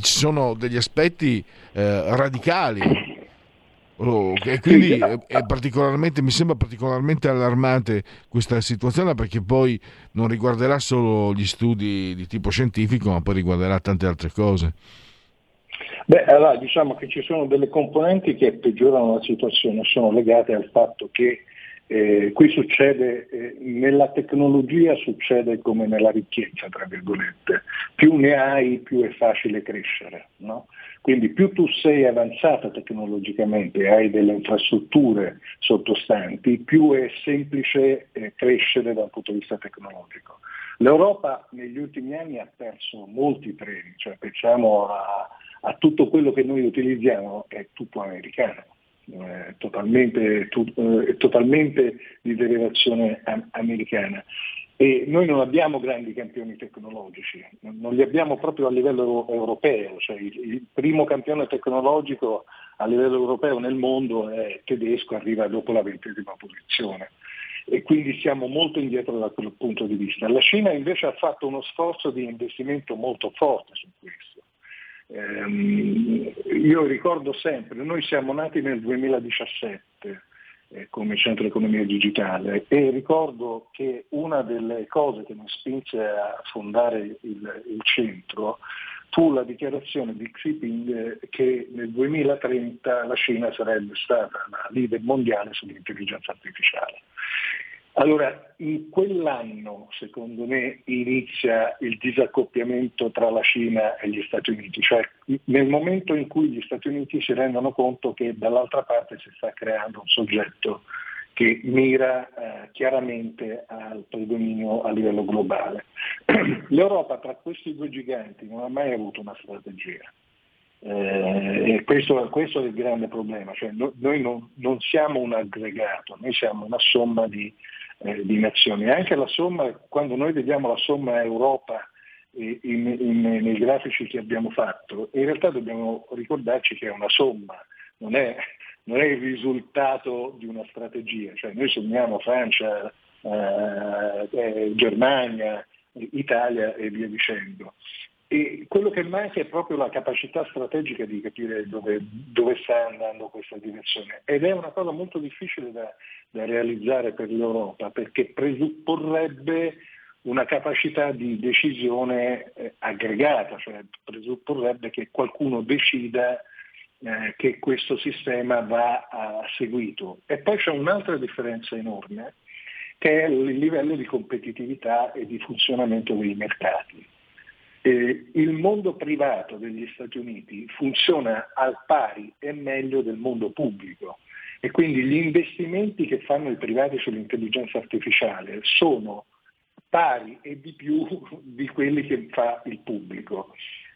Speaker 1: ci sono degli aspetti eh, radicali Oh, e quindi è, è particolarmente, mi sembra particolarmente allarmante questa situazione perché poi non riguarderà solo gli studi di tipo scientifico, ma poi riguarderà tante altre cose.
Speaker 4: Beh, allora diciamo che ci sono delle componenti che peggiorano la situazione, sono legate al fatto che eh, qui succede, eh, nella tecnologia succede come nella ricchezza, tra virgolette, più ne hai più è facile crescere. No? Quindi più tu sei avanzata tecnologicamente e hai delle infrastrutture sottostanti, più è semplice eh, crescere dal punto di vista tecnologico. L'Europa negli ultimi anni ha perso molti treni, cioè pensiamo a, a tutto quello che noi utilizziamo, è tutto americano eh, totalmente, tu, eh, totalmente, di derivazione americana. E noi non abbiamo grandi campioni tecnologici, non li abbiamo proprio a livello europeo, cioè il, primo campione tecnologico a livello europeo nel mondo è tedesco, arriva dopo la ventesima posizione e quindi siamo molto indietro da quel punto di vista. La Cina invece ha fatto uno sforzo di investimento molto forte su questo. Ehm, io ricordo sempre, noi siamo nati nel 2017 eh, come centro economia digitale e ricordo che una delle cose che mi spinse a fondare il, il centro fu la dichiarazione di Xi Jinping che nel 2030 la Cina sarebbe stata la leader mondiale sull'intelligenza artificiale. Allora, in quell'anno, secondo me, inizia il disaccoppiamento tra la Cina e gli Stati Uniti, cioè nel momento in cui gli Stati Uniti si rendono conto che dall'altra parte si sta creando un soggetto che mira eh, chiaramente al predominio a livello globale. L'Europa tra questi due giganti non ha mai avuto una strategia. Eh, e questo, questo, è il grande problema, cioè, no, noi non, non, siamo un aggregato, noi siamo una somma di, eh, di nazioni. Anche la somma, quando noi vediamo la somma Europa in, in, nei grafici che abbiamo fatto, in realtà dobbiamo ricordarci che è una somma, non è, non è il risultato di una strategia, cioè noi sommiamo Francia, eh, eh, Germania, Italia e via dicendo. E quello che manca è proprio la capacità strategica di capire dove, dove sta andando questa direzione ed è una cosa molto difficile da, da realizzare per l'Europa perché presupporrebbe una capacità di decisione eh, aggregata, cioè presupporrebbe che qualcuno decida eh, che questo sistema va a, seguito. E poi c'è un'altra differenza enorme che è il livello di competitività e di funzionamento dei mercati. Eh, il mondo privato degli Stati Uniti funziona al pari e meglio del mondo pubblico e quindi gli investimenti che fanno i privati sull'intelligenza artificiale sono pari e di più di quelli che fa il pubblico.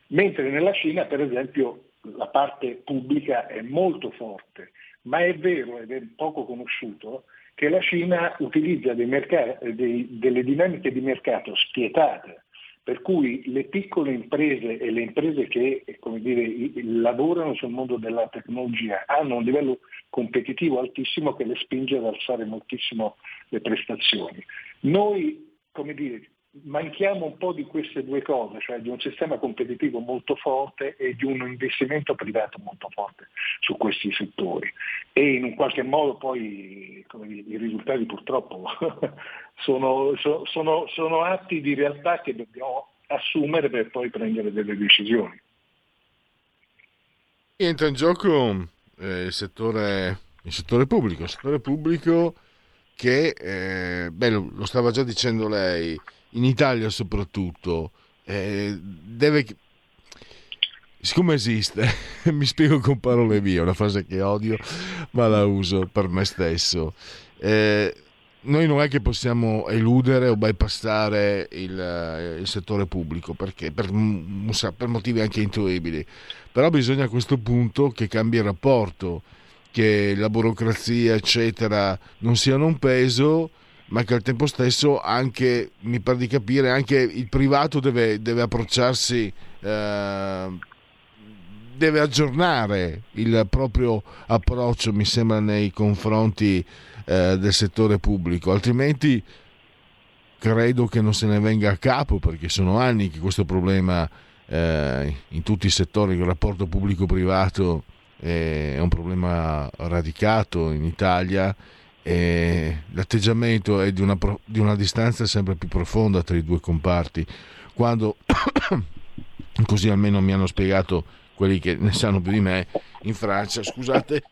Speaker 4: Mentre nella Cina, per esempio, la parte pubblica è molto forte, ma è vero ed è poco conosciuto che la Cina utilizza mercati, dei, delle dinamiche di mercato spietate, per cui le piccole imprese e le imprese che dire, lavorano sul mondo della tecnologia hanno un livello competitivo altissimo che le spinge ad alzare moltissimo le prestazioni. Noi, come dire, manchiamo un po' di queste due cose, cioè di un sistema competitivo molto forte e di un investimento privato molto forte su questi settori. E in un qualche modo poi dire, i risultati purtroppo sono, sono, sono atti di realtà che dobbiamo assumere per poi prendere delle decisioni.
Speaker 1: Entra in gioco eh, il, settore, il, settore, pubblico, il settore pubblico che, eh, beh, lo, lo stava già dicendo lei, in Italia soprattutto, eh, deve... Siccome esiste, mi spiego con parole mie, una frase che odio, ma la uso per me stesso. Eh, noi non è che possiamo eludere o bypassare il, eh, il settore pubblico perché per, per, motivi anche intuibili però bisogna a questo punto che cambi il rapporto che la burocrazia eccetera non siano un peso ma che al tempo stesso anche, mi pare di capire, anche il privato deve, deve approcciarsi, eh, deve aggiornare il proprio approccio, mi sembra, nei confronti eh, del settore pubblico, altrimenti credo che non se ne venga a capo perché sono anni che questo problema eh, in tutti i settori, il rapporto pubblico-privato è un problema radicato in Italia e l'atteggiamento è di una, di una distanza sempre più profonda tra i due comparti. Quando, così almeno mi hanno spiegato quelli che ne sanno più di me, in Francia, scusate,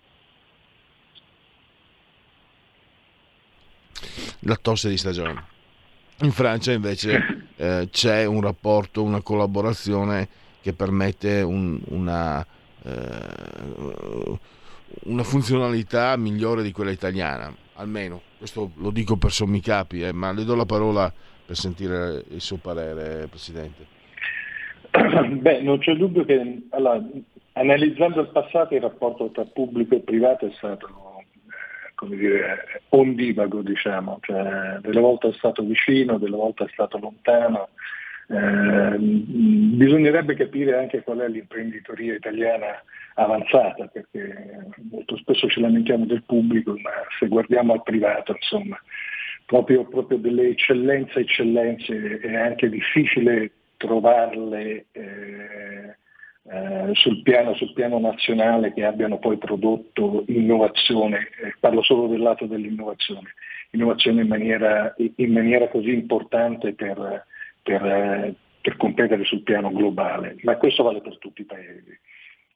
Speaker 1: la tosse di stagione. In Francia invece eh, c'è un rapporto, una collaborazione che permette un, una, eh, una funzionalità migliore di quella italiana almeno questo lo dico per sommi capi, eh, ma le do la parola per sentire il suo parere, Presidente.
Speaker 4: Beh, non c'è dubbio che allora, analizzando il passato il rapporto tra pubblico e privato è stato eh, come dire, ondivago, diciamo, cioè, delle volte è stato vicino, delle volte è stato lontano. Eh, bisognerebbe capire anche qual è l'imprenditoria italiana avanzata, perché molto spesso ci lamentiamo del pubblico, ma se guardiamo al privato, insomma, proprio, proprio delle eccellenze, eccellenze è anche difficile trovarle eh, eh, sul, piano, sul, piano, nazionale che abbiano poi prodotto innovazione, eh, parlo solo del lato dell'innovazione, innovazione in maniera, in maniera così importante per, per, per competere sul piano globale, ma questo vale per tutti i paesi.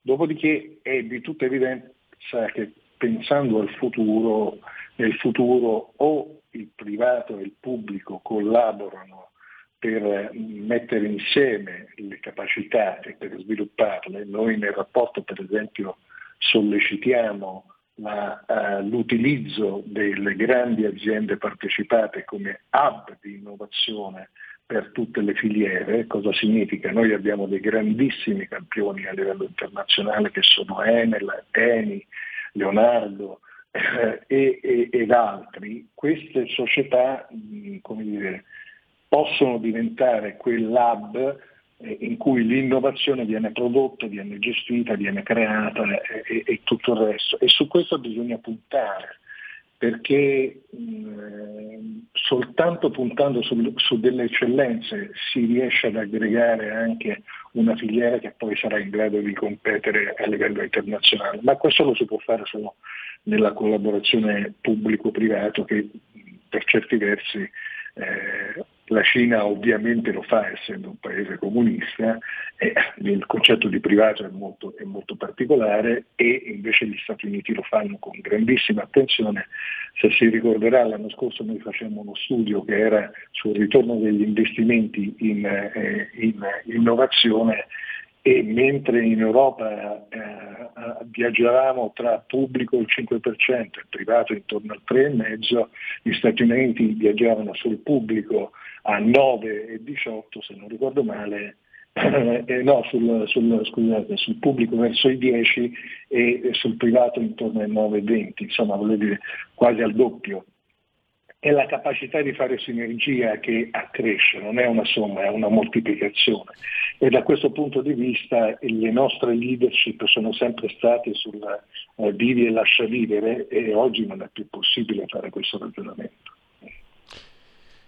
Speaker 4: Dopodiché è di tutta evidenza che pensando al futuro, nel futuro o il privato e il pubblico collaborano per mettere insieme le capacità e per svilupparle. Noi nel rapporto per esempio sollecitiamo la, uh, l'utilizzo delle grandi aziende partecipate come hub di innovazione per tutte le filiere. Cosa significa? Noi abbiamo dei grandissimi campioni a livello internazionale che sono Enel, Eni, Leonardo eh, e, ed altri. Queste società mh, dire, possono diventare quel lab eh, in cui l'innovazione viene prodotta, viene gestita, viene creata e, e, e tutto il resto. E su questo bisogna puntare perché mh, soltanto puntando su, su, delle eccellenze si riesce ad aggregare anche una filiera che poi sarà in grado di competere a livello internazionale, ma questo lo si può fare solo nella collaborazione pubblico-privato che per certi versi eh, la Cina ovviamente lo fa essendo un paese comunista, e il concetto di privato è molto, è molto, particolare e invece gli Stati Uniti lo fanno con grandissima attenzione. Se si ricorderà l'anno scorso noi facemmo uno studio che era sul ritorno degli investimenti in, eh, in innovazione e mentre in Europa eh, eh viaggiavamo tra pubblico il 5% e privato intorno al 3,5%, gli Stati Uniti viaggiavano sul pubblico a 9 e 18 se non ricordo male, eh, no, sul, sul, scusate, sul, pubblico verso i 10 e sul privato intorno ai 9 e 20, insomma voglio dire quasi al doppio. È la capacità di fare sinergia che accresce, non è una somma, è una moltiplicazione. E da questo punto di vista le nostre leadership sono sempre state sul eh, vivi e lascia vivere e oggi non è più possibile fare questo ragionamento.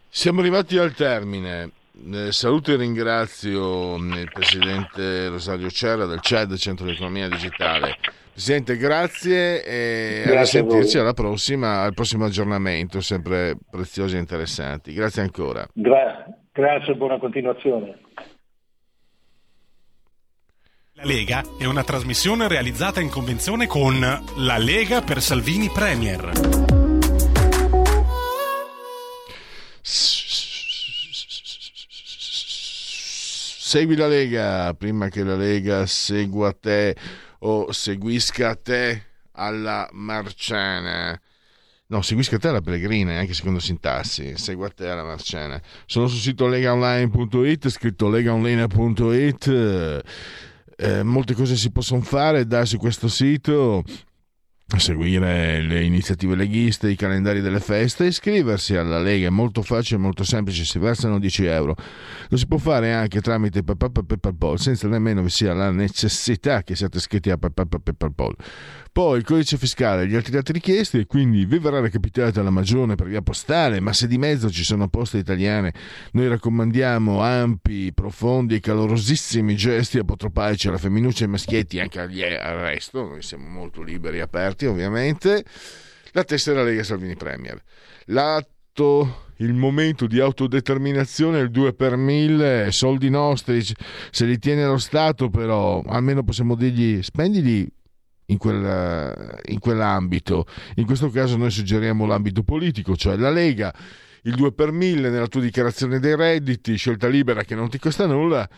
Speaker 1: Siamo arrivati al termine. Eh, saluto e ringrazio mm, il Presidente Rosario Cerra del CED, Centro di Economia Digitale. Presidente, grazie e grazie a sentirci alla prossima, al prossimo aggiornamento, sempre preziosi e interessanti. Grazie ancora.
Speaker 4: Gra- grazie e buona continuazione.
Speaker 5: La Lega è una trasmissione realizzata in convenzione con La Lega per Salvini Premier.
Speaker 1: Segui la Lega prima che la Lega segua te o seguisca te alla Marciana. No, seguisca te alla Pellegrina, anche secondo sintassi. Segua te alla Marciana. Sono sul sito legaonline.it, scritto legaonline.it. Eh, molte cose si possono fare da su questo sito seguire le iniziative leghiste, i calendari delle feste, iscriversi alla Lega è molto facile, molto semplice, si versano 10 euro. Lo si può fare anche tramite PayPal senza nemmeno vi sia la necessità che siate iscritti a PayPal. Poi il codice fiscale e gli altri dati richiesti e quindi vi verrà recapitata la magione per via postale, ma se di mezzo ci sono poste italiane, noi raccomandiamo ampi, profondi e calorosissimi gesti apotropaici alla femminuccia e ai maschietti, anche al resto, noi siamo molto liberi e aperti ovviamente, la tessera Lega Salvini Premier. L'atto il momento di autodeterminazione, il 2 per 1000, soldi nostri, se li tiene lo Stato però, almeno possiamo dirgli spendili in, quel, in quell'ambito. In questo caso noi suggeriamo l'ambito politico, cioè la Lega, il 2 per 1000 nella tua dichiarazione dei redditi, scelta libera che non ti costa nulla,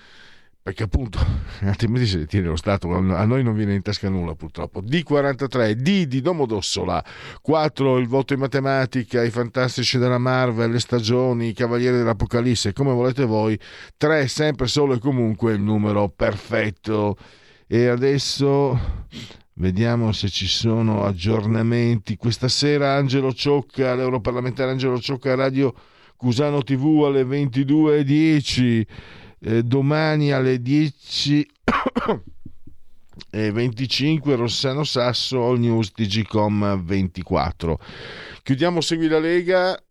Speaker 1: perché appunto altrimenti se li tiene lo Stato, a noi non viene in tasca nulla purtroppo. D43, D di Domodossola, 4 il voto in matematica, i fantastici della Marvel, le stagioni, i cavalieri dell'Apocalisse, come volete voi, 3 sempre solo e comunque il numero perfetto. E adesso Vediamo se ci sono aggiornamenti. Questa sera Angelo Ciocca, l'europarlamentare Angelo Ciocca, Radio Cusano TV alle 22.10. Eh, domani alle 10 e 25 Rossano Sasso, All News TGCom 24. Chiudiamo Segui la Lega,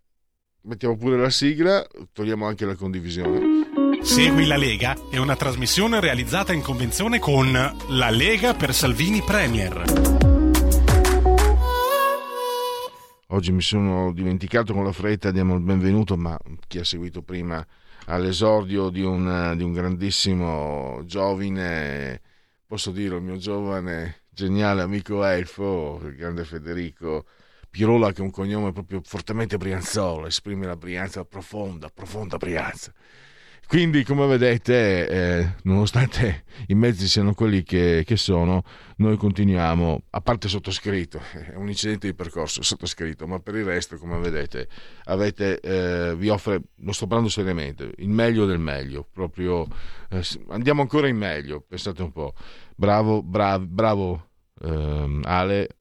Speaker 1: mettiamo pure la sigla, togliamo anche la condivisione.
Speaker 5: Segui la Lega è una trasmissione realizzata in convenzione con La Lega per Salvini Premier.
Speaker 1: oggi mi sono dimenticato con la fretta, diamo il benvenuto, ma chi ha seguito prima all'esordio di un, di un grandissimo giovane, posso dire il mio giovane geniale amico Elfo, il grande Federico Pirola che è un cognome proprio fortemente brianzolo, esprime la Brianza profonda, profonda Brianza. Quindi, come vedete, eh, nonostante i mezzi siano quelli che, che, sono, noi continuiamo, a parte sottoscritto, è un incidente di percorso sottoscritto, ma per il resto, come vedete, avete, eh, vi offre, lo sto parlando seriamente, il meglio del meglio, proprio eh, andiamo ancora in meglio, pensate un po'. Bravo, bravo, bravo ehm, Ale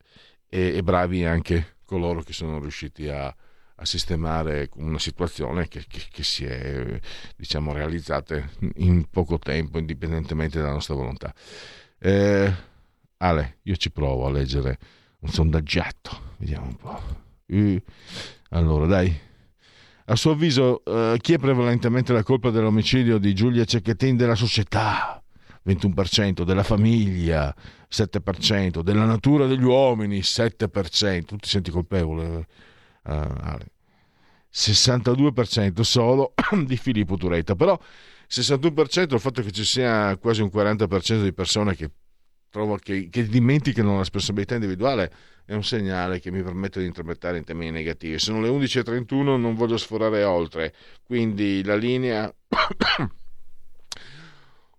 Speaker 1: e, e bravi anche coloro che sono riusciti a, a sistemare una situazione che, che, che, si è diciamo, realizzata in poco tempo, indipendentemente dalla nostra volontà. Eh, Ale, io ci provo a leggere un sondaggiato, vediamo un po'. Allora, dai. A suo avviso, uh, chi è prevalentemente la colpa dell'omicidio di Giulia Cecchettin della società? 21%, della famiglia 7%, della natura degli uomini 7%, tu ti senti colpevole? Uh, Ale. 62% solo di Filippo Turetta, però 61% il fatto che ci sia quasi un 40% di persone che, che, che dimenticano la responsabilità individuale è un segnale che mi permette di interpretare in termini negativi. Sono le 11.31, non voglio sforare oltre, quindi la linea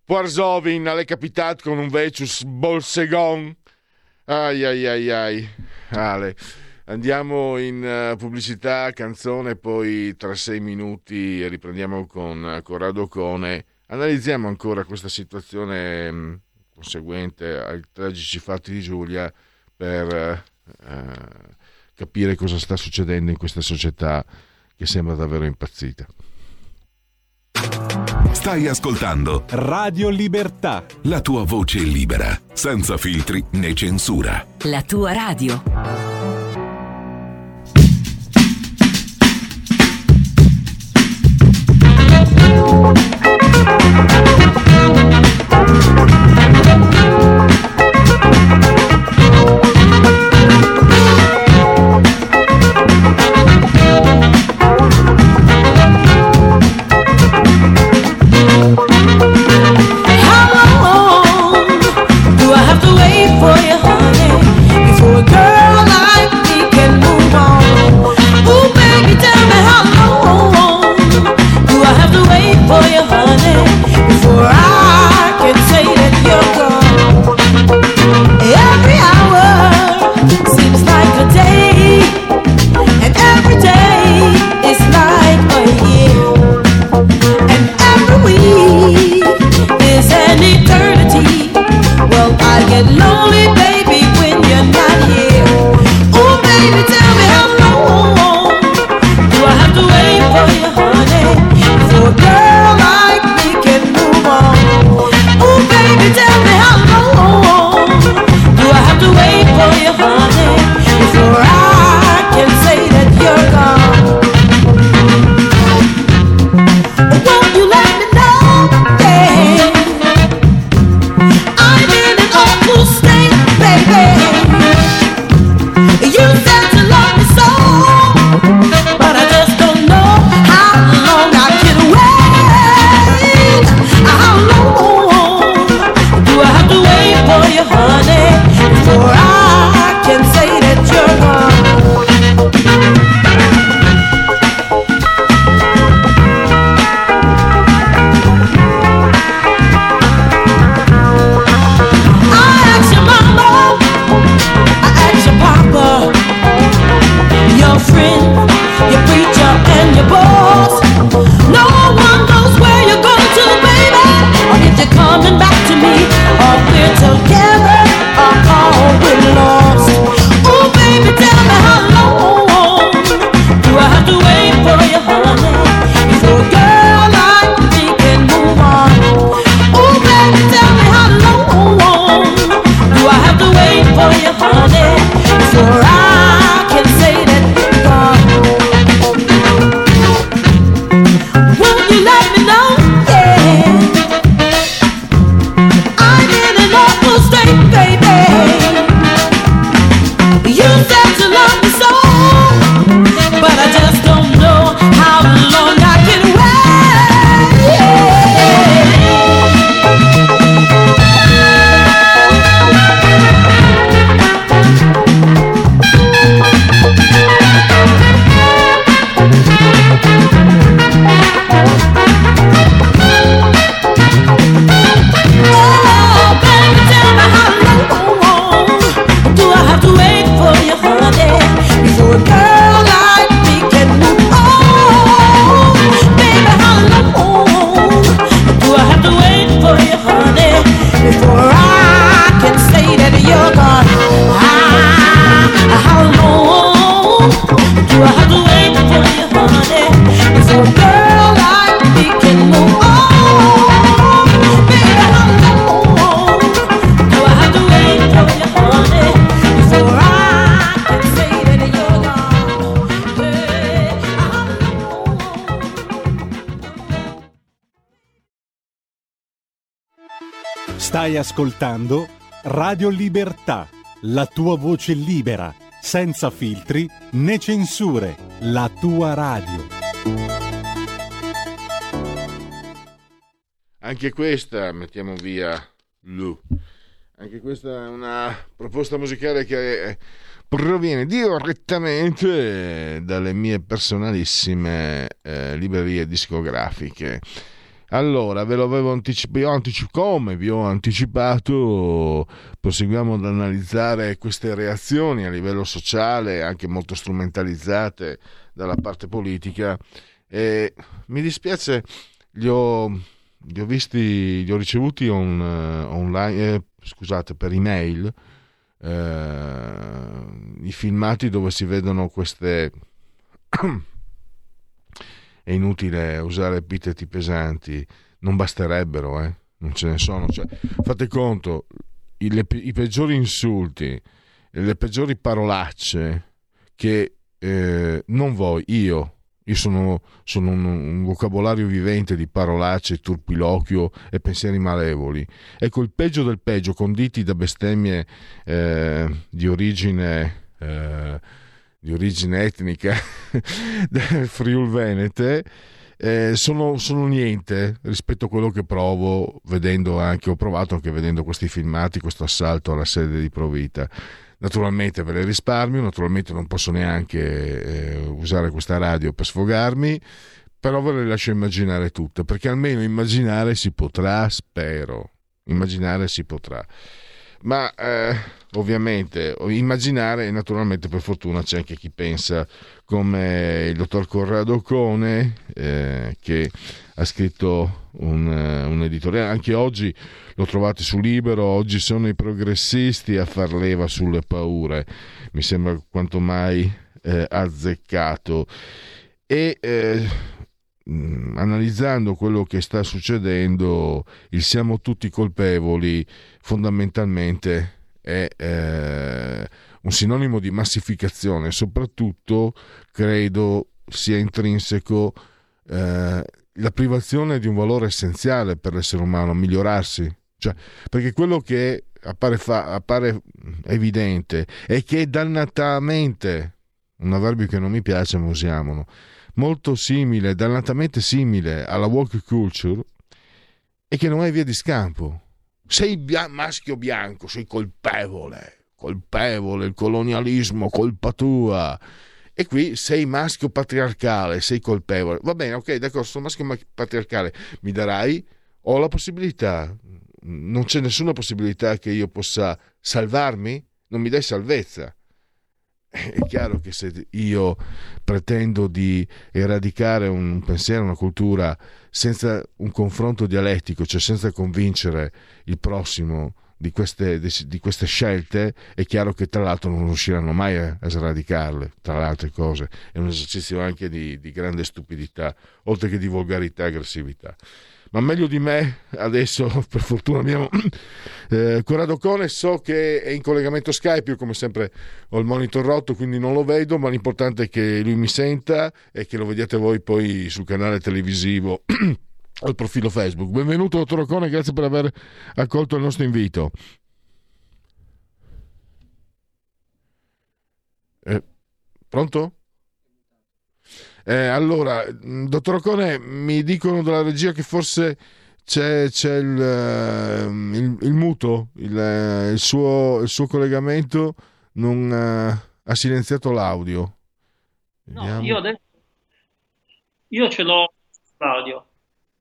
Speaker 1: Porzovin alle capitat con un Vecius Bolsegon. Ai ai ai ai. Ale. Andiamo in uh, pubblicità, canzone, poi tra sei minuti riprendiamo con uh, Corrado Cone. Analizziamo ancora questa situazione um, conseguente ai tragici fatti di Giulia per uh, capire cosa sta succedendo in questa società che sembra davvero impazzita.
Speaker 6: Stai ascoltando
Speaker 7: Radio Libertà.
Speaker 6: La tua voce libera, senza filtri né censura.
Speaker 8: La tua radio.
Speaker 9: lonely
Speaker 5: Stai ascoltando Radio Libertà, la tua voce libera, senza filtri né censure, la tua radio.
Speaker 1: Anche questa mettiamo via Lu. Anche questa è una proposta musicale che proviene direttamente dalle mie personalissime eh, librerie discografiche. Allora, ve lo avevo anticipato, anticip- come vi ho anticipato, proseguiamo ad analizzare queste reazioni a livello sociale, anche molto strumentalizzate dalla parte politica. E mi dispiace, li ho, li ho visti, li ho ricevuti on, online, eh, scusate, per email, eh, i filmati dove si vedono queste è inutile usare epiteti pesanti, non basterebbero, eh? non ce ne sono. Cioè, fate conto, i, le, i, peggiori insulti, le peggiori parolacce che eh, non voi, io, io sono, sono un, un, vocabolario vivente di parolacce, turpiloquio e pensieri malevoli. Ecco, il peggio del peggio, conditi da bestemmie eh, di origine... Eh, di origine etnica del Friul Venete eh, sono, sono, niente rispetto a quello che provo vedendo anche, ho provato anche vedendo questi filmati, questo assalto alla sede di Provita. Naturalmente ve le risparmio, naturalmente non posso neanche eh, usare questa radio per sfogarmi, però ve le lascio immaginare tutte, perché almeno immaginare si potrà, spero, immaginare si potrà ma eh, ovviamente immaginare naturalmente per fortuna c'è anche chi pensa come il dottor Corrado Cone eh, che ha scritto un, eh, un, editoriale anche oggi lo trovate su Libero. Oggi sono i progressisti a far leva sulle paure. Mi sembra quanto mai eh, azzeccato. E eh, Mm, analizzando quello che sta succedendo, il siamo tutti colpevoli fondamentalmente è eh, un sinonimo di massificazione, soprattutto credo sia intrinseco eh, la privazione di un valore essenziale per l'essere umano, migliorarsi. Cioè, perché quello che appare, fa, appare evidente è che dannatamente, un avverbio che non mi piace ma usiamolo, molto simile, dannatamente simile alla walk culture e che non hai via di scampo. Sei bia- maschio bianco, sei colpevole, colpevole, il colonialismo, colpa tua. E qui sei maschio patriarcale, sei colpevole. Va bene, ok, d'accordo, sono maschio patriarcale, mi darai? Ho la possibilità, non c'è nessuna possibilità che io possa salvarmi? Non mi dai salvezza è chiaro che se io pretendo di eradicare un pensiero, una cultura senza un confronto dialettico, cioè senza convincere il prossimo di queste, di queste scelte, è chiaro che tra l'altro non riusciranno mai a, sradicarle, tra le altre cose. È un esercizio anche di, di grande stupidità, oltre che di volgarità e aggressività ma meglio di me adesso per fortuna abbiamo eh, Corrado Cone so che è in collegamento Skype io come sempre ho il monitor rotto quindi non lo vedo ma l'importante è che lui mi senta e che lo vediate voi poi sul canale televisivo al profilo Facebook benvenuto dottor Ocone grazie per aver accolto il nostro invito eh, pronto? Eh, allora, mm, dottor Ocone, mi dicono dalla regia che forse c'è, c'è il, eh, il, il, muto, il, eh, il, suo, il suo collegamento non ha silenziato l'audio.
Speaker 7: No, io adesso io ce l'ho l'audio.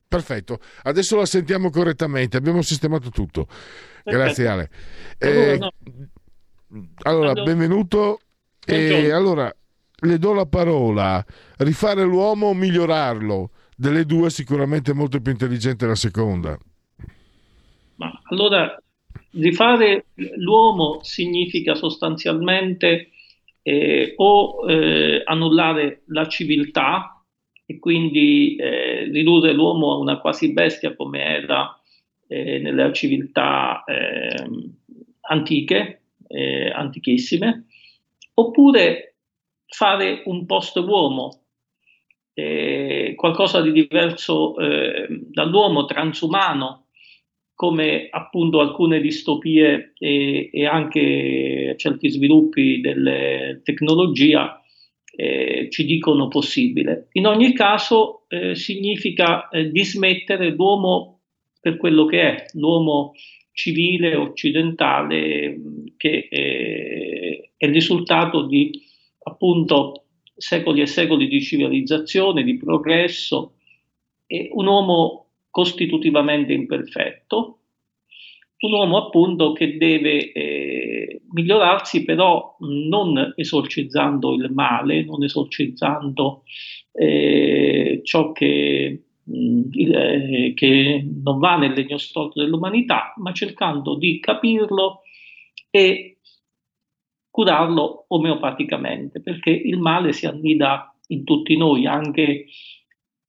Speaker 1: Perfetto, adesso la sentiamo correttamente, abbiamo sistemato tutto. Perfetto. Grazie Ale. Eh, allora, benvenuto. E allora, le do la parola, rifare l'uomo o migliorarlo? Delle due sicuramente molto più intelligente la seconda.
Speaker 7: Ma allora, rifare l'uomo significa sostanzialmente eh, o eh, annullare la civiltà e quindi eh, ridurre l'uomo a una quasi bestia come era eh, nelle civiltà ehm, antiche, eh, antichissime, oppure fare un post-uomo, eh, qualcosa di diverso eh, dall'uomo, transumano, come appunto alcune distopie e, e anche certi sviluppi della tecnologia eh, ci dicono possibile. In ogni caso eh, significa eh, dismettere l'uomo per quello che è, l'uomo civile occidentale che è il risultato di appunto secoli e secoli di civilizzazione, di progresso, e un uomo costitutivamente imperfetto, un uomo appunto che deve eh, migliorarsi però non esorcizzando il male, non esorcizzando eh, ciò che, mh, eh, che, non va nel legno storto dell'umanità, ma cercando di capirlo e curarlo omeopaticamente, perché il male si annida in tutti noi, anche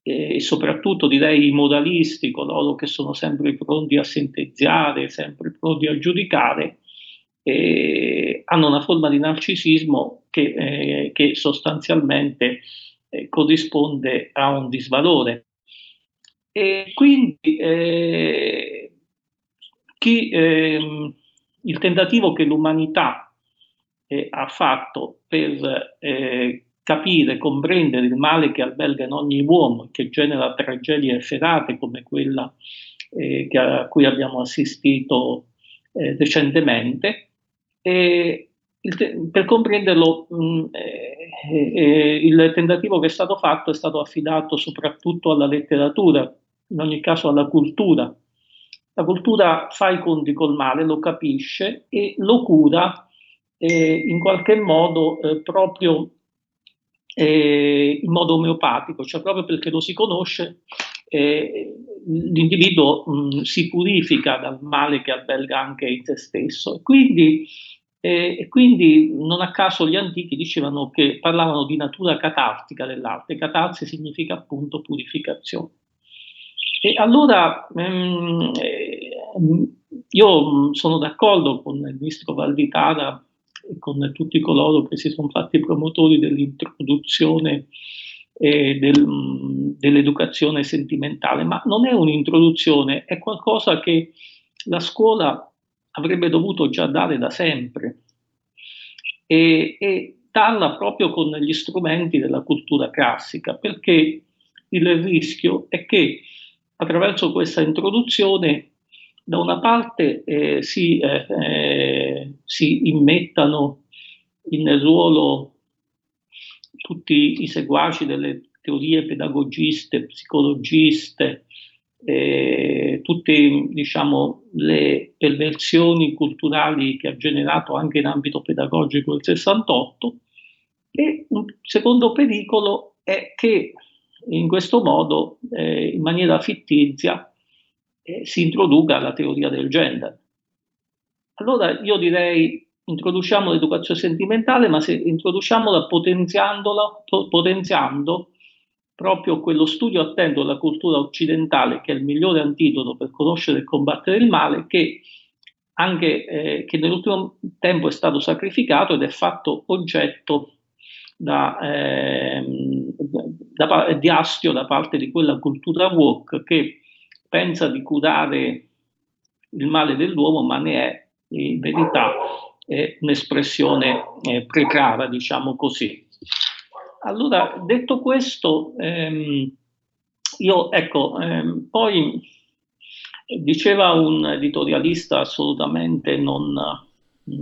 Speaker 7: e soprattutto direi i modalisti, coloro che sono sempre pronti a sentenziare, sempre pronti a giudicare, eh, hanno una forma di narcisismo che, eh, che sostanzialmente eh, corrisponde a un disvalore. E quindi eh, chi, ehm, il tentativo che l'umanità eh, ha fatto per eh, capire, comprendere il male che alberga in ogni uomo e che genera tragedie efferate come quella eh, a cui abbiamo assistito eh, recentemente. Il, per comprenderlo, mh, mm, eh, eh, il tentativo che è stato fatto è stato affidato soprattutto alla letteratura, in ogni caso alla cultura. La cultura fa i conti col male, lo capisce e lo cura eh, in qualche modo eh, proprio eh, in modo omeopatico, cioè proprio perché lo si conosce, eh, l'individuo mh, si purifica dal male che alberga anche in se stesso. Quindi, eh, quindi non a caso gli antichi dicevano che parlavano di natura catartica dell'arte, catarsi significa appunto purificazione. E allora ehm, io sono d'accordo con il ministro Valditara con tutti coloro che si sono fatti promotori dell'introduzione eh, del, dell'educazione sentimentale, ma non è un'introduzione, è qualcosa che la scuola avrebbe dovuto già dare da sempre. E, e darla proprio con gli strumenti della cultura classica, perché il rischio è che attraverso questa introduzione da una parte eh, si, eh, eh, si, immettano in ruolo tutti i seguaci delle teorie pedagogiste, psicologiste, eh, tutte diciamo, le perversioni culturali che ha generato anche in ambito pedagogico il 68 e un secondo pericolo è che in questo modo, eh, in maniera fittizia, eh, si introduca la teoria del gender. Allora io direi introduciamo l'educazione sentimentale, ma se introduciamola potenziandola, potenziando proprio quello studio attento della cultura occidentale, che è il migliore antidoto per conoscere e combattere il male, che anche eh, che nell'ultimo tempo è stato sacrificato ed è fatto oggetto da, eh, da, di astio da parte di quella cultura woke che pensa di curare il male dell'uomo, ma ne è in verità è un'espressione eh, precara, diciamo così. Allora, detto questo, ehm, io ecco, ehm, poi diceva un editorialista assolutamente non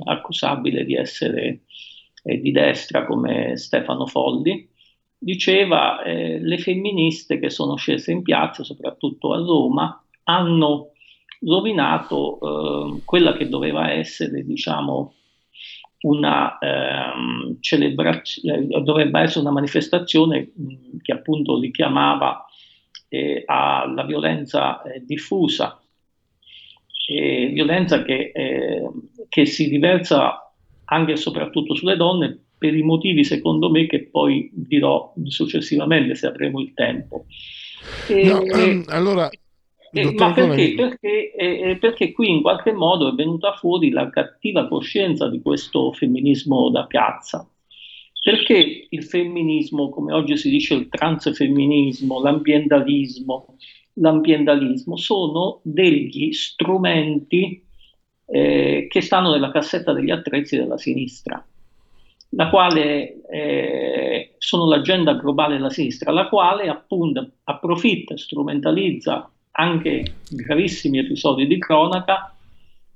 Speaker 7: accusabile di essere eh, di destra come Stefano Folli, diceva eh, le femministe che sono scese in piazza, soprattutto a Roma, hanno rovinato eh, quella che doveva essere, diciamo, una ehm, celebrazione, eh, dovrebbe essere una manifestazione mh, che appunto richiamava eh, alla violenza eh, diffusa, violenza che, eh, che si riversa anche e soprattutto sulle donne per i motivi secondo me che poi dirò successivamente se avremo il tempo.
Speaker 1: E, no, um, allora,
Speaker 7: eh, ma perché? Perché, eh, perché, qui in qualche modo è venuta fuori la cattiva coscienza di questo femminismo da piazza. Perché il femminismo, come oggi si dice il transfemminismo, l'ambientalismo, l'ambientalismo sono degli strumenti eh, che stanno nella cassetta degli attrezzi della sinistra, la quale eh, sono l'agenda globale della sinistra, la quale appunto approfitta, strumentalizza anche gravissimi episodi di cronaca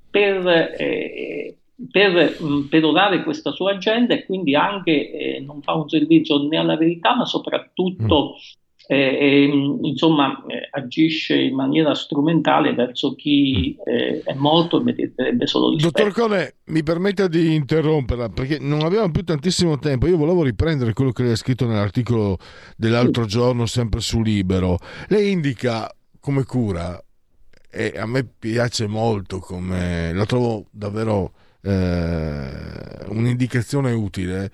Speaker 7: per, eh, per mm, perorare questa sua agenda e quindi anche eh, non fa un servizio né alla verità ma soprattutto mm eh, insomma eh, agisce in maniera strumentale verso chi eh, è morto e meriterebbe solo rispetto.
Speaker 1: Dottor Cone, mi permetta di interromperla perché non abbiamo più tantissimo tempo. Io volevo riprendere quello che lei ha scritto nell'articolo dell'altro sì. giorno, sempre su Libero. Lei indica come cura, e a me piace molto, come la trovo davvero eh, un'indicazione utile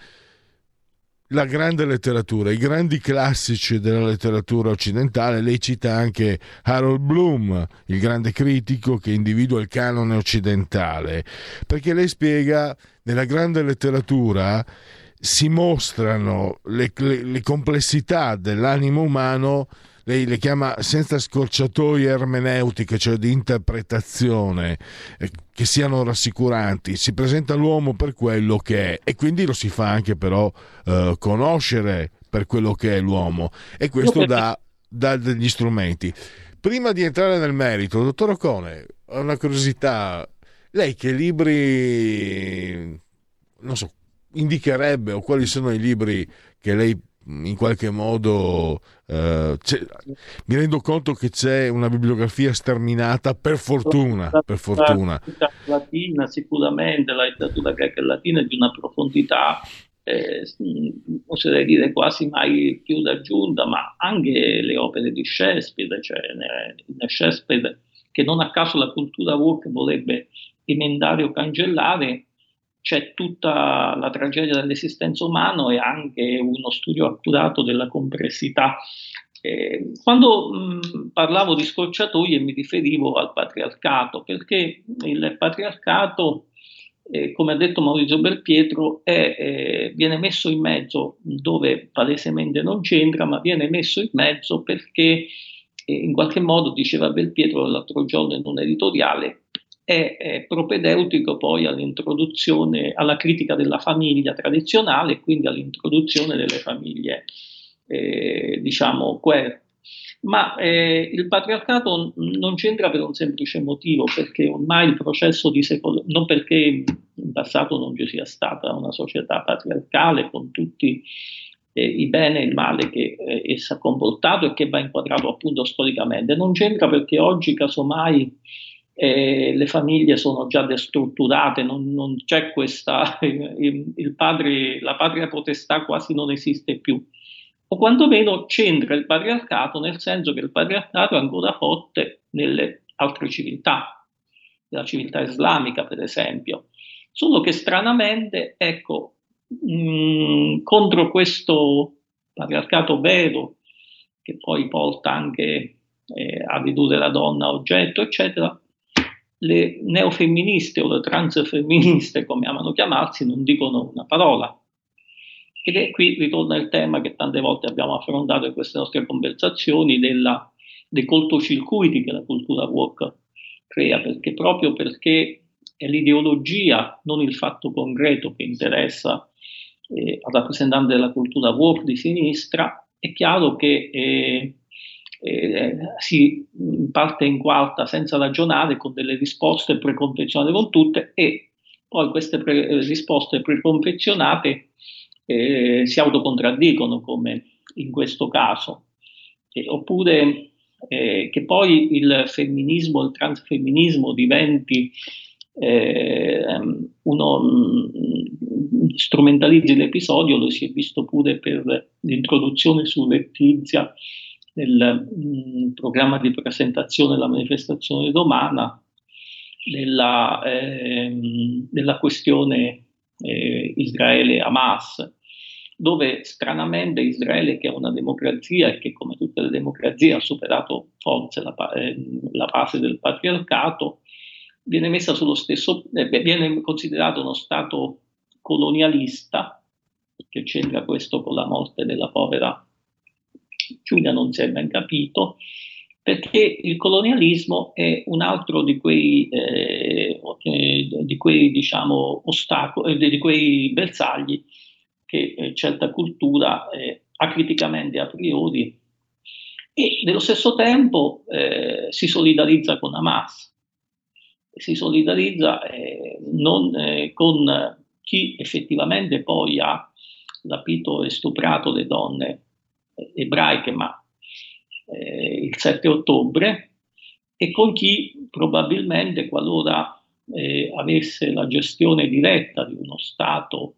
Speaker 1: la grande letteratura, i grandi classici della letteratura occidentale, lei cita anche Harold Bloom, il grande critico che individua il canone occidentale, perché lei spiega nella grande letteratura si mostrano le, le, le complessità dell'animo umano lei le chiama senza scorciatoie ermeneutiche, cioè di interpretazione, eh, che siano rassicuranti. Si presenta l'uomo per quello che è e quindi lo si fa anche però eh, conoscere per quello che è l'uomo e questo dà, dà degli strumenti. Prima di entrare nel merito, dottor Ocone, ho una curiosità. Lei che libri, non so, indicherebbe o quali sono i libri che lei in qualche modo eh, mi rendo conto che c'è una bibliografia sterminata per fortuna, per fortuna.
Speaker 7: La latina sicuramente, la letteratura greca e latina è di una profondità eh, oserei dire quasi mai più raggiunta, ma anche le opere di Shakespeare, cioè in Shakespeare che non a caso la cultura woke vorrebbe emendare o cancellare, c'è tutta la tragedia dell'esistenza umana e anche uno studio accurato della complessità. Eh, quando mh, parlavo di scorciatoie mi riferivo al patriarcato, perché il patriarcato, eh, come ha detto Maurizio Belpietro, è, eh, viene messo in mezzo dove palesemente non c'entra, ma viene messo in mezzo perché eh, in qualche modo, diceva Belpietro l'altro giorno in un editoriale, è, è propedeutico poi all'introduzione, alla critica della famiglia tradizionale e quindi all'introduzione delle famiglie, eh, diciamo, queer. Ma eh, il patriarcato non c'entra per un semplice motivo, perché ormai il processo di secolo, non perché in passato non ci sia stata una società patriarcale con tutti eh, i bene e il male che eh, essa ha comportato e che va inquadrato appunto storicamente, non c'entra perché oggi casomai eh, le famiglie sono già destrutturate, non, non c'è questa, il, padre, la patria potestà quasi non esiste più. O quantomeno c'entra il patriarcato nel senso che il patriarcato è ancora forte nelle altre civiltà, nella civiltà islamica per esempio. Solo che stranamente, ecco, mh, mm, contro questo patriarcato vero, che poi porta anche eh, a ridurre la donna oggetto, eccetera, le neofemministe o le transfemministe, come amano chiamarsi, non dicono una parola. Ed è qui ritorna il tema che tante volte abbiamo affrontato in queste nostre conversazioni della, dei cortocircuiti che la cultura woke crea, perché proprio perché è l'ideologia, non il fatto concreto che interessa eh, al rappresentante della cultura woke di sinistra, è chiaro che eh, eh, si parte in quarta senza ragionare con delle risposte preconfezionate con tutte e poi queste pre- risposte preconfezionate eh, si autocontraddicono come in questo caso. Eh, oppure eh, che poi il femminismo, il transfemminismo diventi eh, uno mh, strumentalizzi l'episodio, lo si è visto pure per l'introduzione surrettizia nel mh, mm, programma di presentazione della manifestazione romana della, eh, della questione eh, Israele-Hamas, dove stranamente Israele, che è una democrazia e che come tutte le democrazie ha superato forse la, eh, la fase del patriarcato, viene messa sullo stesso, eh, viene considerato uno Stato colonialista, che c'entra questo con la morte della povera Giulia non si è ben capito, perché il colonialismo è un altro di quei, eh, di quei diciamo, ostacoli, eh, di quei bersagli che eh, certa cultura eh, acriticamente a priori e nello stesso tempo eh, si solidarizza con Hamas, si solidarizza eh, non con chi effettivamente poi ha rapito e stuprato le donne ebraiche, ma eh, il 7 ottobre e con chi probabilmente qualora eh, avesse la gestione diretta di uno Stato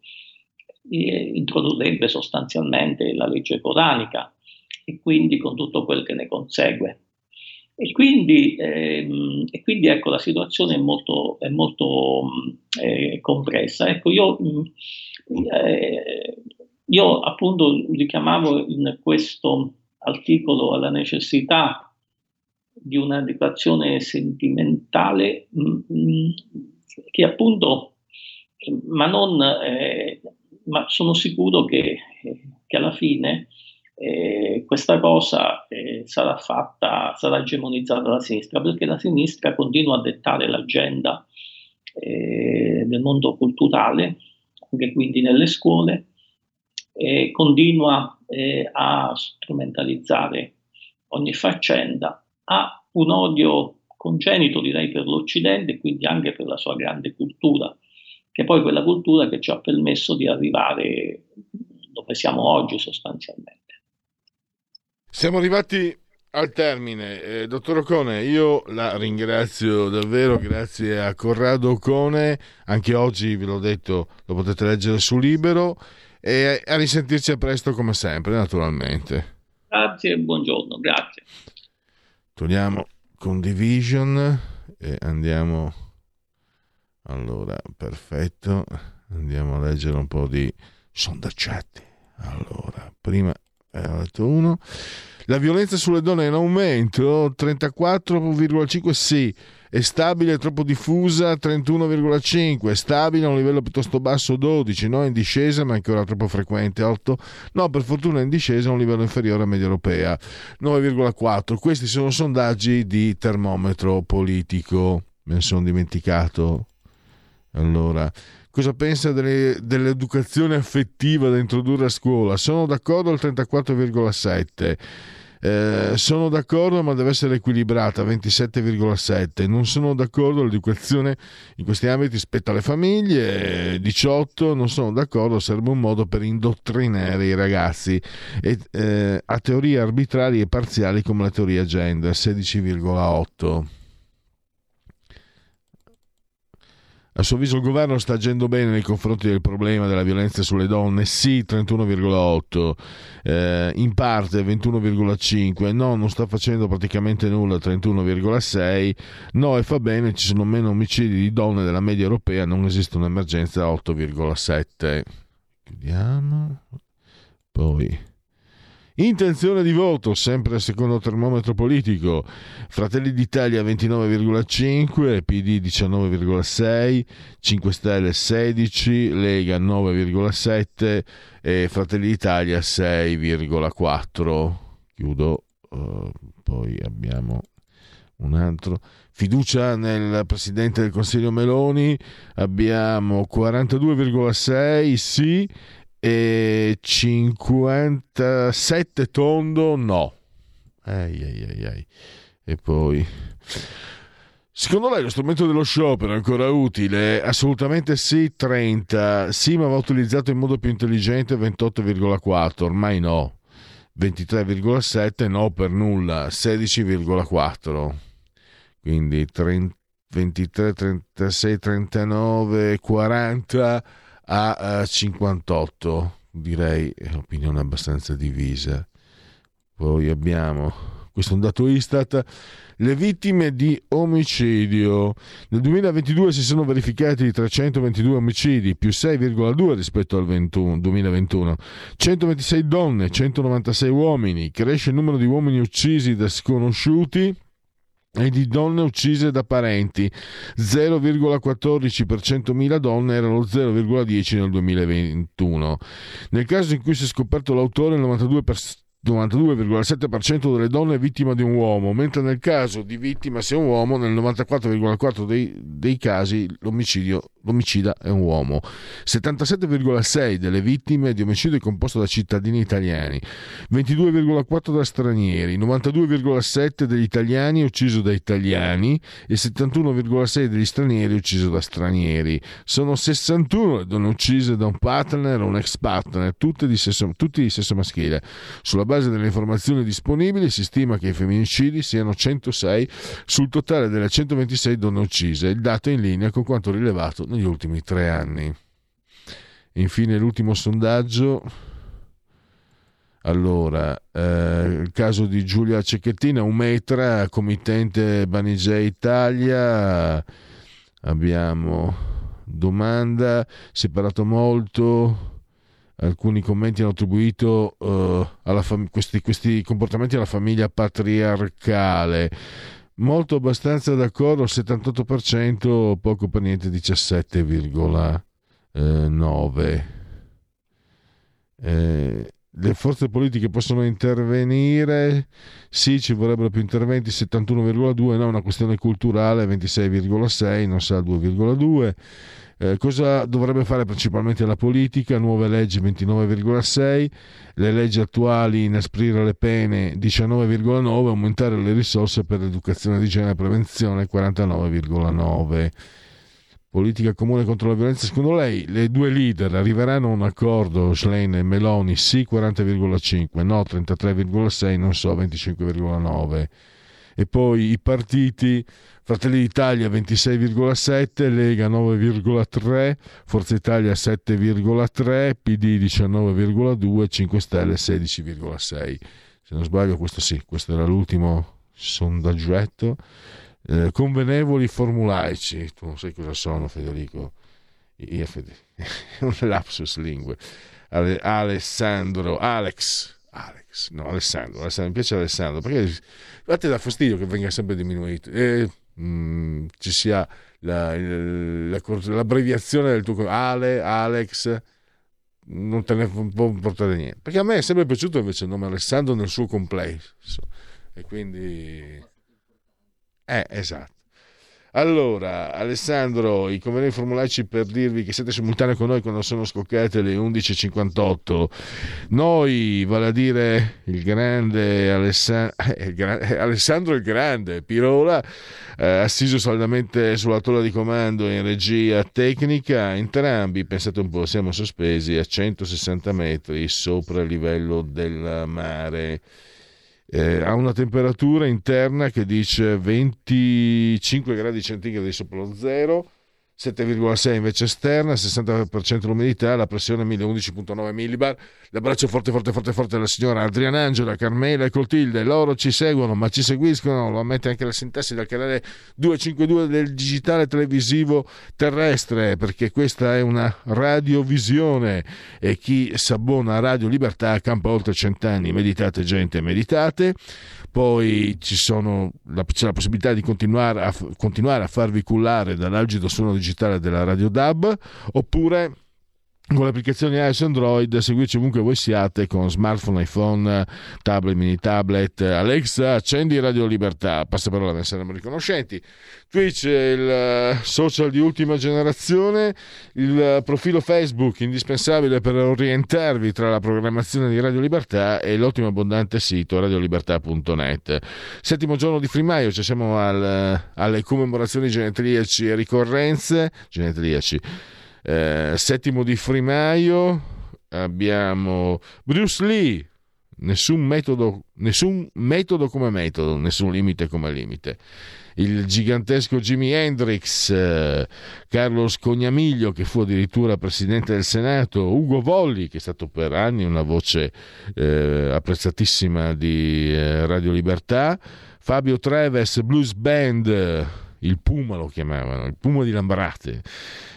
Speaker 7: eh, introdurrebbe sostanzialmente la legge coranica e quindi con tutto quel che ne consegue. E quindi, ehm, e quindi ecco, la situazione è molto, è molto eh, compressa. Ecco, io, eh, io appunto richiamavo in questo articolo alla necessità di un'educazione sentimentale mm, mm, che appunto, ma non, eh, ma sono sicuro che, che alla fine eh, questa cosa eh, sarà fatta, sarà gemonizzata dalla sinistra, perché la sinistra continua a dettare l'agenda eh, del mondo culturale, anche quindi nelle scuole, e continua eh, a strumentalizzare ogni faccenda, ha un odio congenito direi per l'Occidente e quindi anche per la sua grande cultura, che è poi quella cultura che ci ha permesso di arrivare dove siamo oggi sostanzialmente.
Speaker 1: Siamo arrivati al termine. Eh, dottor Ocone, io la ringrazio davvero, grazie a Corrado Ocone, anche oggi ve l'ho detto, lo potete leggere su Libero e a risentirci a presto come sempre, naturalmente.
Speaker 7: Grazie e buongiorno, grazie.
Speaker 1: Togliamo Condivision e andiamo... Allora, perfetto. Andiamo a leggere un po' di sondaggiati. Allora, prima era letto 1. La violenza sulle donne è in aumento, 34,5 sì, è stabile, è troppo diffusa 31,5, è stabile a un livello piuttosto basso 12, no in discesa ma ancora troppo frequente 8, no per fortuna in discesa a un livello inferiore a media europea 9,4. Questi sono sondaggi di termometro politico, me ne sono dimenticato. Allora, cosa pensa delle, dell'educazione affettiva da introdurre a scuola? Sono d'accordo al 34,7 eh, sono d'accordo, ma deve essere equilibrata, 27,7. Non sono d'accordo, l'educazione in questi ambiti spetta alle famiglie, 18. Non sono d'accordo, serve un modo per indottrinare i ragazzi e, eh, a teorie arbitrarie e parziali come la teoria gender, 16,8. A suo avviso il governo sta agendo bene nei confronti del problema della violenza sulle donne? Sì, 31,8, eh, in parte 21,5, no, non sta facendo praticamente nulla, 31,6, no e fa bene, ci sono meno omicidi di donne della media europea, non esiste un'emergenza 8,7. Chiudiamo. Poi Intenzione di voto, sempre secondo termometro politico, Fratelli d'Italia 29,5, PD 19,6, 5 Stelle 16, Lega 9,7 e Fratelli d'Italia 6,4. Chiudo, uh, poi abbiamo un altro. Fiducia nel Presidente del Consiglio Meloni, abbiamo 42,6 sì e 57 tondo no. Ei, ei, ei. E poi... Secondo lei lo strumento dello sciopero è ancora utile? Assolutamente sì, 30. Sì, ma va utilizzato in modo più intelligente, 28,4. Ormai no. 23,7 no per nulla, 16,4. Quindi 30, 23, 36, 39, 40 a 58, direi è un'opinione abbastanza divisa. Poi abbiamo, questo è un dato Istat, le vittime di omicidio. Nel 2022 si sono verificati 322 omicidi, più 6,2 rispetto al 21, 2021. 126 donne, 196 uomini. Cresce il numero di uomini uccisi da sconosciuti e di donne uccise da parenti. 0,14 per 100.000 donne erano 0,10 nel 2021 nel caso in cui si è scoperto l'autore il 92% 92,7% delle donne è vittima di un uomo, mentre nel caso di vittima sia un uomo, nel 94,4% dei, dei casi l'omicida è un uomo. 77,6% delle vittime di omicidio è composto da cittadini italiani, 22,4% da stranieri, 92,7% degli italiani ucciso da italiani e 71,6% degli stranieri ucciso da stranieri. Sono 61 le donne uccise da un partner o un ex partner, tutte di sesso, tutti di sesso maschile. Sulla base delle informazioni disponibili si stima che i femminicidi siano 106 sul totale delle 126 donne uccise. Il dato è in linea con quanto rilevato negli ultimi tre anni. Infine l'ultimo sondaggio. Allora, eh, il caso di Giulia Cecchettina, Umetra, committente Banigè Italia. Abbiamo domanda, si è parlato molto alcuni commenti hanno attribuito uh, fam- questi, questi, comportamenti alla famiglia patriarcale. Molto abbastanza d'accordo, 78%, poco per niente 17,9%. Eh, le forze politiche possono intervenire, sì, ci vorrebbero più interventi, 71,2, no, una questione culturale, 26,6, non sa 2,2 eh, cosa dovrebbe fare principalmente la politica? Nuove leggi 29,6, le leggi attuali inasprire le pene 19,9, aumentare le risorse per l'educazione di genere e prevenzione 49,9. Politica comune contro la violenza, secondo lei le due leader arriveranno a un accordo, Schlein e Meloni, sì 40,5, no 33,6, non so 25,9 e poi i partiti Fratelli d'Italia 26,7, Lega 9,3, Forza Italia 7,3, PD 19,2, 5 Stelle 16,6. Se non sbaglio questo sì, questo era l'ultimo sondaggetto. Eh, convenevoli formulaici, tu non sai cosa sono Federico, IFD, un lapsus lingue. Ale, Alessandro, Alex, Alex, no Alessandro, Alessandro, mi piace Alessandro perché a te dà fastidio che venga sempre diminuito. Eh, mm, ci sia la, la, l'abbreviazione del tuo Ale, Alex, non te ne può portare niente. Perché a me è sempre piaciuto invece il nome Alessandro nel suo complesso. E quindi... Eh, esatto. Allora, Alessandro, i conveni formulaici per dirvi che siete simultanei con noi quando sono scoccate le 11.58. Noi, vale a dire il grande Alessandro, eh, Alessandro il Grande, Pirola, eh, assiso saldamente sulla tolla di comando in regia tecnica, entrambi, pensate un po', siamo sospesi a 160 metri sopra il livello del mare eh, ha una temperatura interna che dice 25 gradi centigradi sopra lo zero 7,6 invece esterna, 60% l'umidità, la pressione 1011,9 millibar. L'abbraccio forte, forte, forte, forte della signora Adriana Angela, Carmela e Clotilde. Loro ci seguono, ma ci seguiscono, lo ammette anche la sintassi dal canale 252 del digitale televisivo terrestre, perché questa è una radiovisione e chi s'abbona a Radio Libertà campa oltre cent'anni. Meditate, gente, meditate poi sono, c'è la possibilità di continuare a, continuare a farvi cullare dall'algido suono digitale della Radio DAB oppure con le applicazioni iOS Android, seguirci ovunque voi siate con smartphone, iPhone, tablet, mini tablet, Alexa, accendi Radio Libertà, passa parola, ne saremo riconoscenti. Twitch è il eh, social di ultima generazione, il profilo Facebook indispensabile per orientarvi tra la programmazione di Radio Libertà e l'ottimo abbondante sito radiolibertà.net. Settimo giorno di Frimaio, ci siamo al, alle commemorazioni genetriaci e ricorrenze, genetriaci eh, settimo di Frimaio abbiamo Bruce Lee, nessun metodo, nessun metodo come metodo, nessun limite come limite. Il gigantesco Jimi Hendrix, eh, Carlos Cognamiglio, che fu addirittura presidente del Senato, Ugo Volli, che è stato per anni una voce eh, apprezzatissima di eh, Radio Libertà, Fabio Treves, Blues Band, il Puma lo chiamavano, il Puma di Lambrate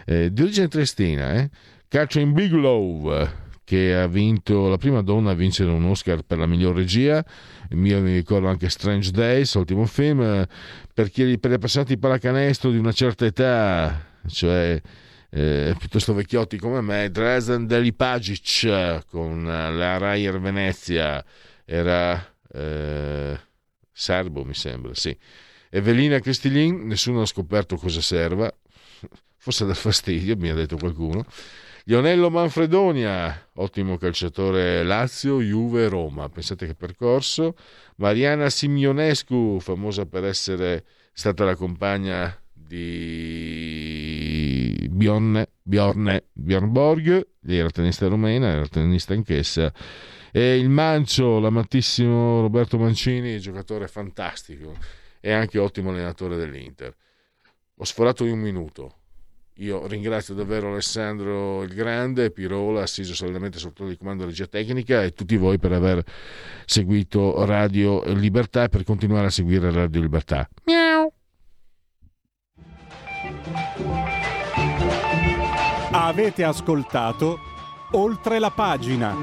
Speaker 1: eh, di origine triestina, eh? Catherine Bigelow, che ha vinto la prima donna a vincere un Oscar per la miglior regia. Io mi ricordo anche Strange Days, ultimo film, per, chi, per appassionati di pallacanestro di una certa età, cioè eh, piuttosto vecchiotti come me, Dresden Delipagic con la Rayer Venezia era eh, serbo mi sembra, sì. Evelina Cristilin, nessuno ha scoperto cosa serva, forse dal fastidio, mi ha detto qualcuno. Lionello Manfredonia, ottimo calciatore Lazio, Juve, Roma. Pensate che percorso. Mariana Simionescu, famosa per essere stata la compagna di Bjorne, Bjorne, Bjorn Borg, lei era tennista rumena, era tennista anch'essa. E il Mancio, l'amatissimo Roberto Mancini, giocatore fantastico e anche ottimo allenatore dell'Inter. Ho sforato di un minuto. Io ringrazio davvero Alessandro il Grande, Pirola, assiso solidamente sotto il comando della regia tecnica e tutti voi per aver seguito Radio Libertà e per continuare a seguire Radio Libertà. Miau.
Speaker 5: Avete ascoltato oltre la pagina.